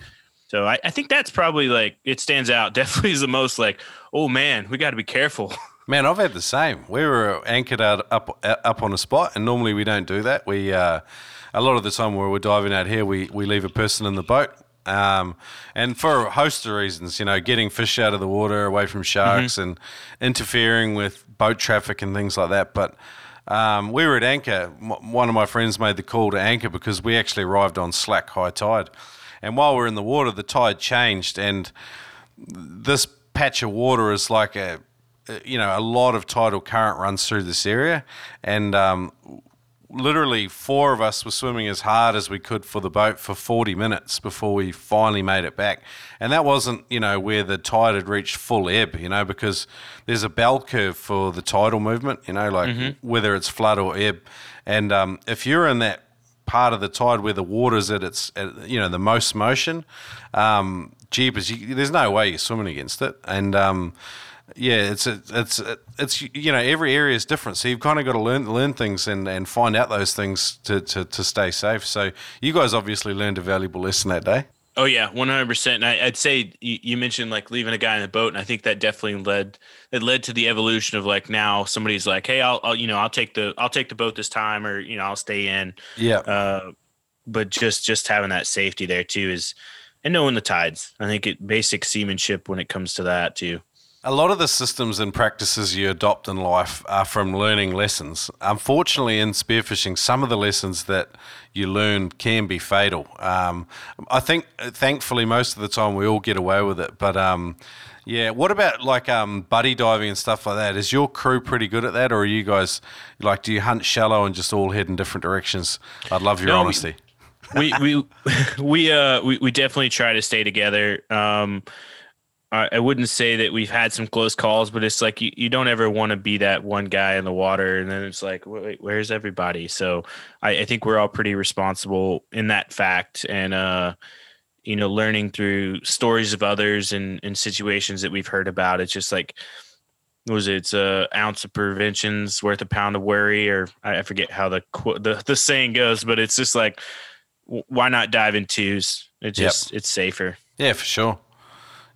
So I, I think that's probably like it stands out. [laughs] Definitely is the most like, oh man, we got to be careful. [laughs] Man, I've had the same. We were anchored out up up on a spot, and normally we don't do that. We uh, a lot of the time where we're diving out here, we we leave a person in the boat, um, and for a host of reasons, you know, getting fish out of the water, away from sharks, and interfering with boat traffic and things like that. But um, we were at anchor. M- One of my friends made the call to anchor because we actually arrived on slack high tide, and while we're in the water, the tide changed and this patch of water is like a you know a lot of tidal current runs through this area. And um, literally four of us were swimming as hard as we could for the boat for 40 minutes before we finally made it back. And that wasn't you know where the tide had reached full ebb you know because there's a bell curve for the tidal movement you know like whether it's flood or ebb. And um, if you're in that part of the tide where the water's at its at, you know the most motion. Um jeepers you, there's no way you're swimming against it. And um yeah it's it's it's you know every area is different. So you've kind of got to learn learn things and and find out those things to, to to stay safe. So you guys obviously learned a valuable lesson that day Oh yeah, one hundred percent. And I, I'd say you, you mentioned like leaving a guy in the boat, and I think that definitely led it led to the evolution of like now somebody's like, hey, I'll, I'll you know I'll take the I'll take the boat this time, or you know I'll stay in. yeah Uh, but just just having that safety there too is, and knowing the tides. I think it basic seamanship when it comes to that too. A lot of the systems and practices you adopt in life are from learning lessons. Unfortunately, in spearfishing, some of the lessons that you learn can be fatal. Um, I think, thankfully, most of the time we all get away with it. But um, yeah, what about like um, buddy diving and stuff like that? Is your crew pretty good at that, or are you guys like, do you hunt shallow and just all head in different directions? I'd love your No, we- honesty. [laughs] we we [laughs] we uh we, we definitely try to stay together. Um, I, I wouldn't say that we've had some close calls, but it's like you, you don't ever want to be that one guy in the water, and then it's like, wait, where's everybody? So I, I think we're all pretty responsible in that fact, and uh, you know, learning through stories of others and and situations that we've heard about. It's just like. Was it? It's a ounce of prevention's worth a pound of worry, or I forget how the the the saying goes, but it's just like why not dive in twos? It Yep. just it's safer. Yeah, for sure.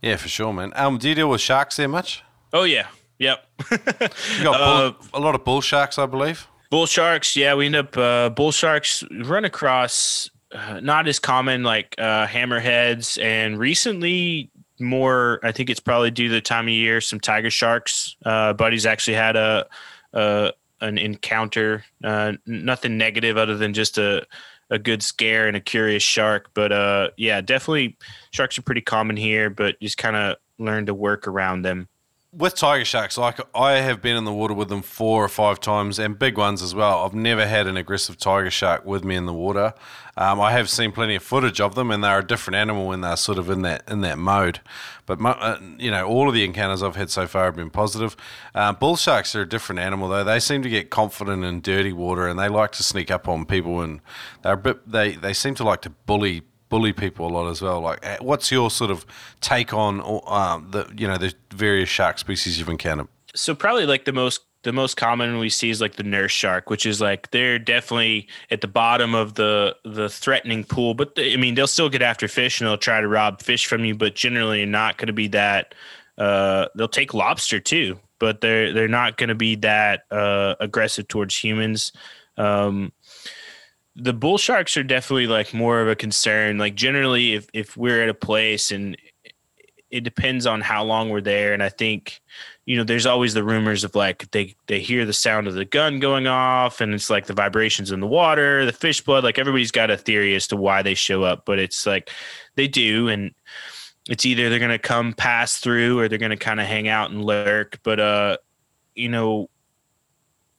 Yeah, for sure, man. Um, do you deal with sharks there much? Oh yeah, yep. [laughs] You got Uh, a lot of bull sharks, I believe. bull sharks, yeah, we end up uh, bull sharks run across uh, not as common like uh, hammerheads, and recently more. I think it's probably due to the time of year. Some tiger sharks. Uh, buddies actually had a, an encounter. Uh, nothing negative other than just a a good scare and a curious shark. But uh, yeah, definitely sharks are pretty common here, but just kind of learn to work around them. With tiger sharks, like I have been in the water with them four or five times, and big ones as well. I've never had an aggressive tiger shark with me in the water. Um, I have seen plenty of footage of them, and they're a different animal when they're sort of in that in that mode. But mo- uh, you know, all of the encounters I've had so far have been positive. Uh, bull sharks are a different animal, though. They seem to get confident in dirty water, and they like to sneak up on people, and they're bit. They they seem to like to bully bully people a lot as well. Like, uh, what's your sort of take on um, the you know the various shark species you've encountered? so probably like the most the most common we see is like the nurse shark which is like they're definitely at the bottom of the the threatening pool but they, i mean they'll still get after fish and they'll try to rob fish from you but generally not going to be that uh they'll take lobster too but they're they're not going to be that uh aggressive towards humans um the bull sharks are definitely like more of a concern. Like generally if if we're at a place and it depends on how long we're there and i think you know there's always the rumors of like they they hear the sound of the gun going off and it's like the vibrations in the water the fish blood like everybody's got a theory as to why they show up but it's like they do and it's either they're going to come pass through or they're going to kind of hang out and lurk but uh you know,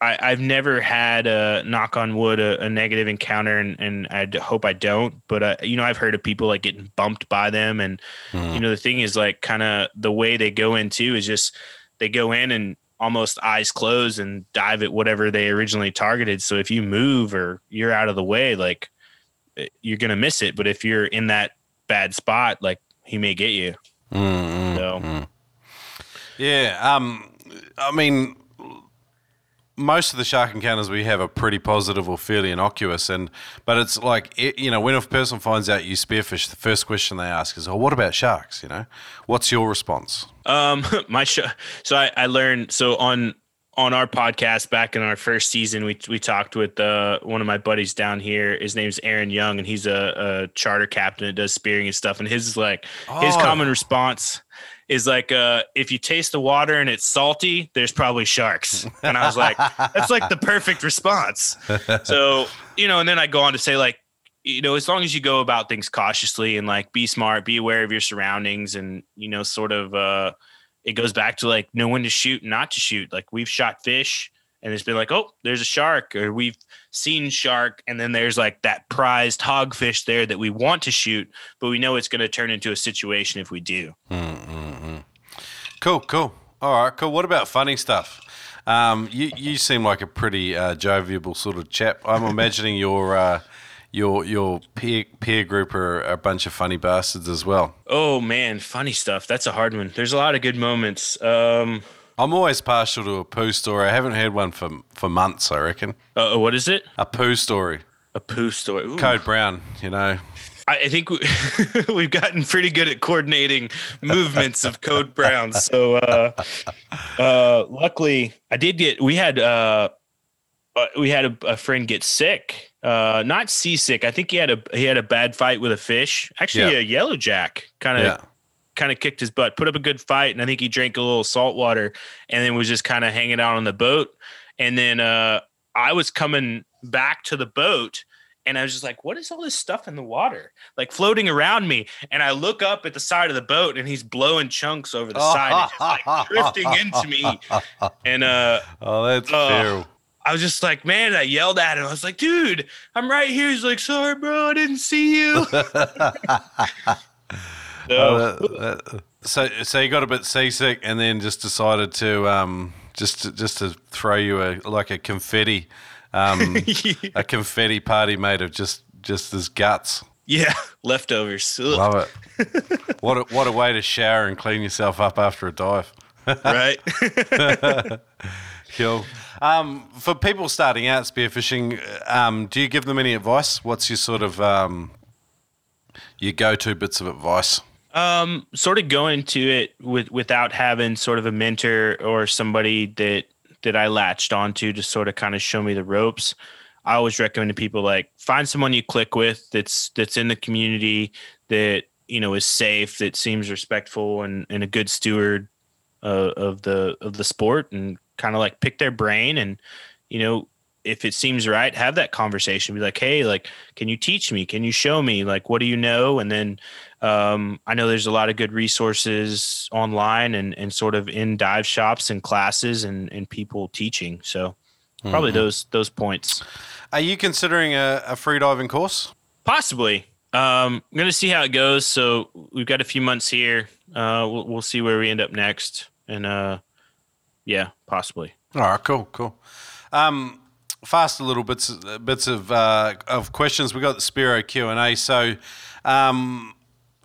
I, I've never had a knock on wood a, a negative encounter, and, and I d- hope I don't. But uh, you know, I've heard of people like getting bumped by them, and Mm. you know, the thing is like kind of the way they go into is just they go in and almost eyes closed and dive at whatever they originally targeted. So if you move or you're out of the way, like eh, you're gonna miss it. But if you're in that bad spot, like he may get you. Mm, So mm. Yeah. Um. I mean, most of the shark encounters we have are pretty positive or fairly innocuous, and but it's like it, you know when a person finds out you spearfish, the first question they ask is, "Oh, what about sharks?" You know, what's your response? Um, [laughs] my show. So I, I learned so on on our podcast back in our first season, we we talked with uh, one of my buddies down here. His name's Aaron Young, and he's a, a charter captain that does spearing and stuff. And his is like his Oh. common response is like, uh, if you taste the water and it's salty, there's probably sharks. And I was like, that's like the perfect response. So you know, and then I go on to say like you know, as long as you go about things cautiously and like be smart, be aware of your surroundings, and you know, sort of, uh, it goes back to like know when to shoot, and not to shoot. Like we've shot fish, and it's been like, oh, there's a shark, or we've seen shark, and then there's like that prized hogfish there that we want to shoot, but we know it's going to turn into a situation if we do. Cool, cool. All right, cool. What about funny stuff? Um, you you seem like a pretty uh, jovial sort of chap. I'm [laughs] imagining your uh, your your peer peer group are a bunch of funny bastards as well. Oh man, funny stuff. That's a hard one. There's a lot of good moments. Um, I'm always partial to a poo story. I haven't heard one for for months. I reckon uh, what is it? a poo story. A poo story. Ooh. Code Brown, you know. I I think we, [laughs] we've gotten pretty good at coordinating movements of Code Brown. So, uh, uh, luckily, I did get. We had uh, uh, we had a, a friend get sick, uh, not seasick. I think he had a he had a bad fight with a fish. Actually, Yeah. a yellow jack kind of Yeah. kind of kicked his butt, put up a good fight, and I think he drank a little salt water, and then was just kind of hanging out on the boat. And then uh, I was coming back to the boat, and I was just like, "What is all this stuff in the water, like floating around me?" And I look up at the side of the boat, and he's blowing chunks over the side, and just like [laughs] drifting into me. And uh, Oh, that's Oh. fair. I was just like, "Man!" I yelled at him. I was like, "Dude, I'm right here." He's like, "Sorry, bro, I didn't see you." [laughs] [laughs] So, that- that- so so you got a bit seasick and then just decided to um just to, just to throw you a like a confetti um [laughs] a confetti party made of just just his guts. yeah, leftovers. Ugh. Love it. [laughs] what a, what a way to shower and clean yourself up after a dive. [laughs] right? Cool. Um, for people starting out spearfishing, um, do you give them any advice? What's your sort of um, your go-to bits of advice? um, sort of go into it with without having sort of a mentor or somebody that that I latched onto to sort of kind of show me the ropes. I always recommend to people like find someone you click with that's that's in the community that you know is safe, that seems respectful and, and a good steward uh, of the of the sport, and kind of like pick their brain and you know if it seems right, have that conversation. Be like, hey, like, can you teach me? Can you show me? Like, what do you know? And then um, I know there's a lot of good resources online and, and sort of in dive shops and classes and, and people teaching. So probably those those points. Are you considering a, a free diving course? Possibly. Um, I'm gonna see how it goes. So we've got a few months here. Uh, we'll, we'll see where we end up next. And uh, yeah, possibly. All right, cool, cool. Um, fast a little bits bits of uh, of questions. We got the Spearo Q and A. So, um,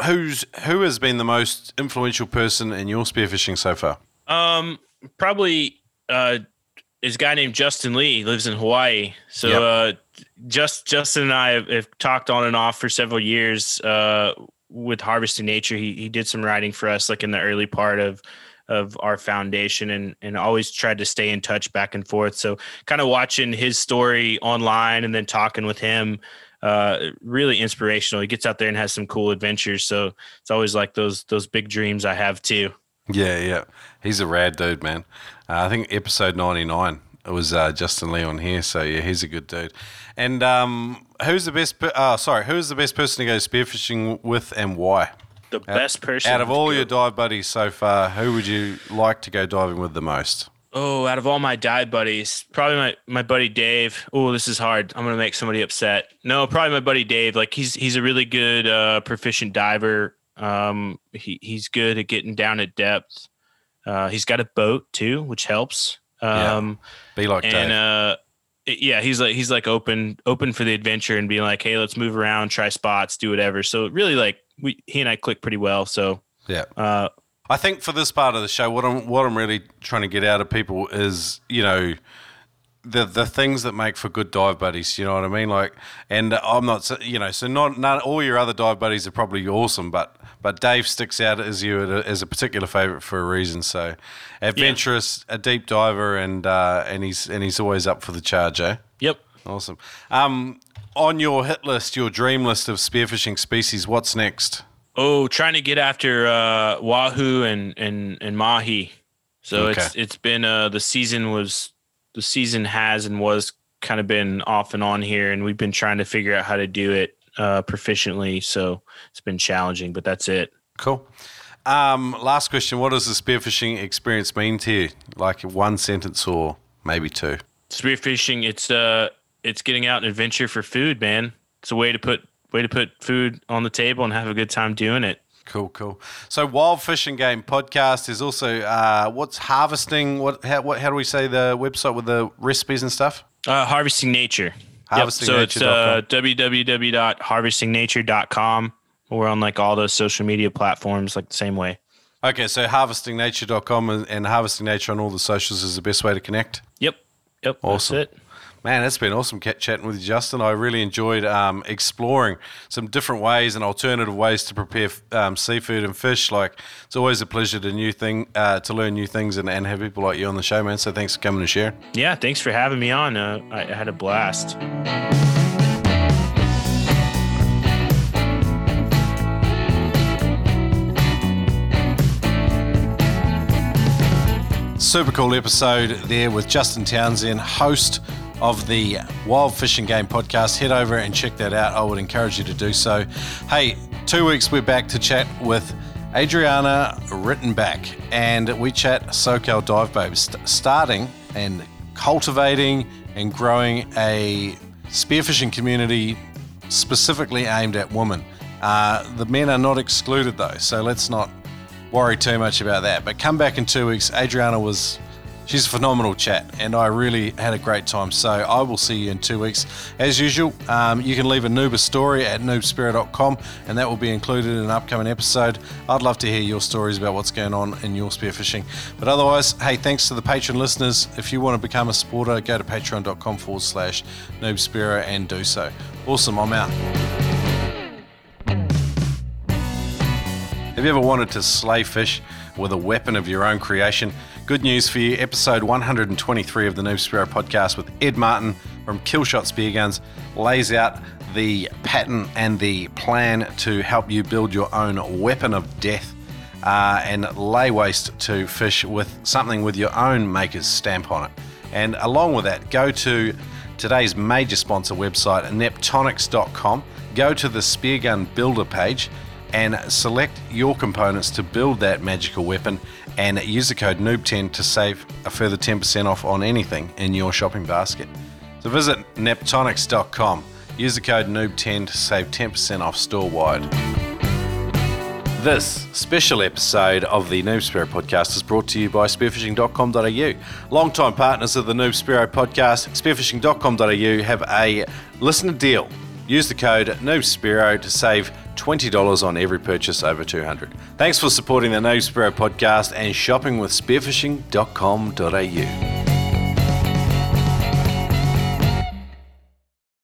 who's who has been the most influential person in your spearfishing so far? Um, probably uh, is a guy named Justin Lee. He lives in Hawaii. So Yep. uh, just Justin and I have, have talked on and off for several years. Uh, with Harvesting Nature, he he did some writing for us, like in the early part of of our foundation, and and always tried to stay in touch back and forth. So kind of watching his story online and then talking with him. Uh, really inspirational. He gets out there and has some cool adventures. So it's always like those those big dreams I have too. Yeah, yeah, he's a rad dude, man. Uh, I think episode ninety nine it was uh, Justin Lee on here, so yeah, he's a good dude. And um, who's the best? Per- uh, sorry, who's the best person to go spearfishing with, and why? The best person Out of all your dive buddies so far, who would you like to go diving with the most? Oh, out of all my dive buddies, probably my, my buddy Dave. Oh, this is hard. I'm gonna make somebody upset. No, probably my buddy Dave. Like he's he's a really good uh, proficient diver. Um, he he's good at getting down at depth. Uh, he's got a boat too, which helps. Um, Be like and Dave. uh, it- yeah, he's like he's like open open for the adventure and being like, hey, let's move around, try spots, do whatever. So really, like we he and I click pretty well. So yeah. uh, I think for this part of the show, what I'm what I'm really trying to get out of people is, you know, the the things that make for good dive buddies. You know what I mean? Like, and I'm not, you know, so not not all your other dive buddies are probably awesome, but but Dave sticks out as you as a particular favorite for a reason. So, adventurous, a deep diver, and uh, and he's and he's always up for the charge, eh? yep. Awesome. Um, on your hit list, your dream list of spearfishing species, what's next? Oh, trying to get after uh, wahoo and and and mahi. So Okay. it's it's been uh, the season was the season has and was kind of been off and on here, and we've been trying to figure out how to do it uh, proficiently. So it's been challenging, but that's it. Cool. Um, last question: What does the spearfishing experience mean to you? Like one sentence or maybe two? Spearfishing, it's uh, it's getting out and adventure for food, man. It's a way to put way to put food on the table and have a good time doing it. Cool, cool. So, Wild Fishing Game podcast is also uh, what's harvesting. What how, what how do we say the website with the recipes and stuff? Uh, harvesting nature. Yep. So it's uh, www.harvestingnature.com. We're on like all those social media platforms, like the same way. Okay, so harvestingnature.com and, and harvesting nature on all the socials is the best way to connect. Yep. Yep. Awesome. Man, it's been awesome chatting with you, Justin. I really enjoyed um, exploring some different ways and alternative ways to prepare um, seafood and fish. Like it's always a pleasure to new thing uh, to learn new things and, and have people like you on the show, man. So thanks for coming and sharing. Yeah. Thanks for having me on. Uh, I had a blast. Super cool episode there with Justin Townsend, host of the Wild Fishing Game podcast. Head over and check that out. I would encourage you to do so. Hey, two weeks we're back to chat with Adriana Rittenback, and we chat SoCal Dive Babes, st- starting and cultivating and growing a spearfishing community specifically aimed at women. Uh, the men are not excluded though, so let's not worry too much about that. But come back in two weeks. Adriana was, she's a phenomenal chat, and I really had a great time. So I will see you in two weeks. As usual, um, you can leave a Nooba story at noobspearo.com, and that will be included in an upcoming episode. I'd love to hear your stories about what's going on in your spearfishing. But otherwise, hey, thanks to the patron listeners. If you want to become a supporter, go to patreon.com forward slash noobspearo and do so. Awesome, I'm out. Have you ever wanted to slay fish with a weapon of your own creation? Good news for you. Episode 123 of the Noob Spearo podcast with Ed Martin from Killshot Spear Guns lays out the pattern and the plan to help you build your own weapon of death uh, and lay waste to fish with something with your own maker's stamp on it. And along with that, go to today's major sponsor website, neptonics.com. Go to the Spear Gun Builder page and select your components to build that magical weapon and use the code NOOB10 to save a further 10% off on anything in your shopping basket. So visit neptonics.com. Use the code NOOB10 to save 10% off store wide. This special episode of the Noob Spearo podcast is brought to you by spearfishing.com.au. Longtime partners of the Noob Spearo podcast, spearfishing.com.au have a listener deal. Use the code NoobSpearo to save $20 on every purchase over 200. Thanks for supporting the Noob Spearo podcast and shopping with spearfishing.com.au.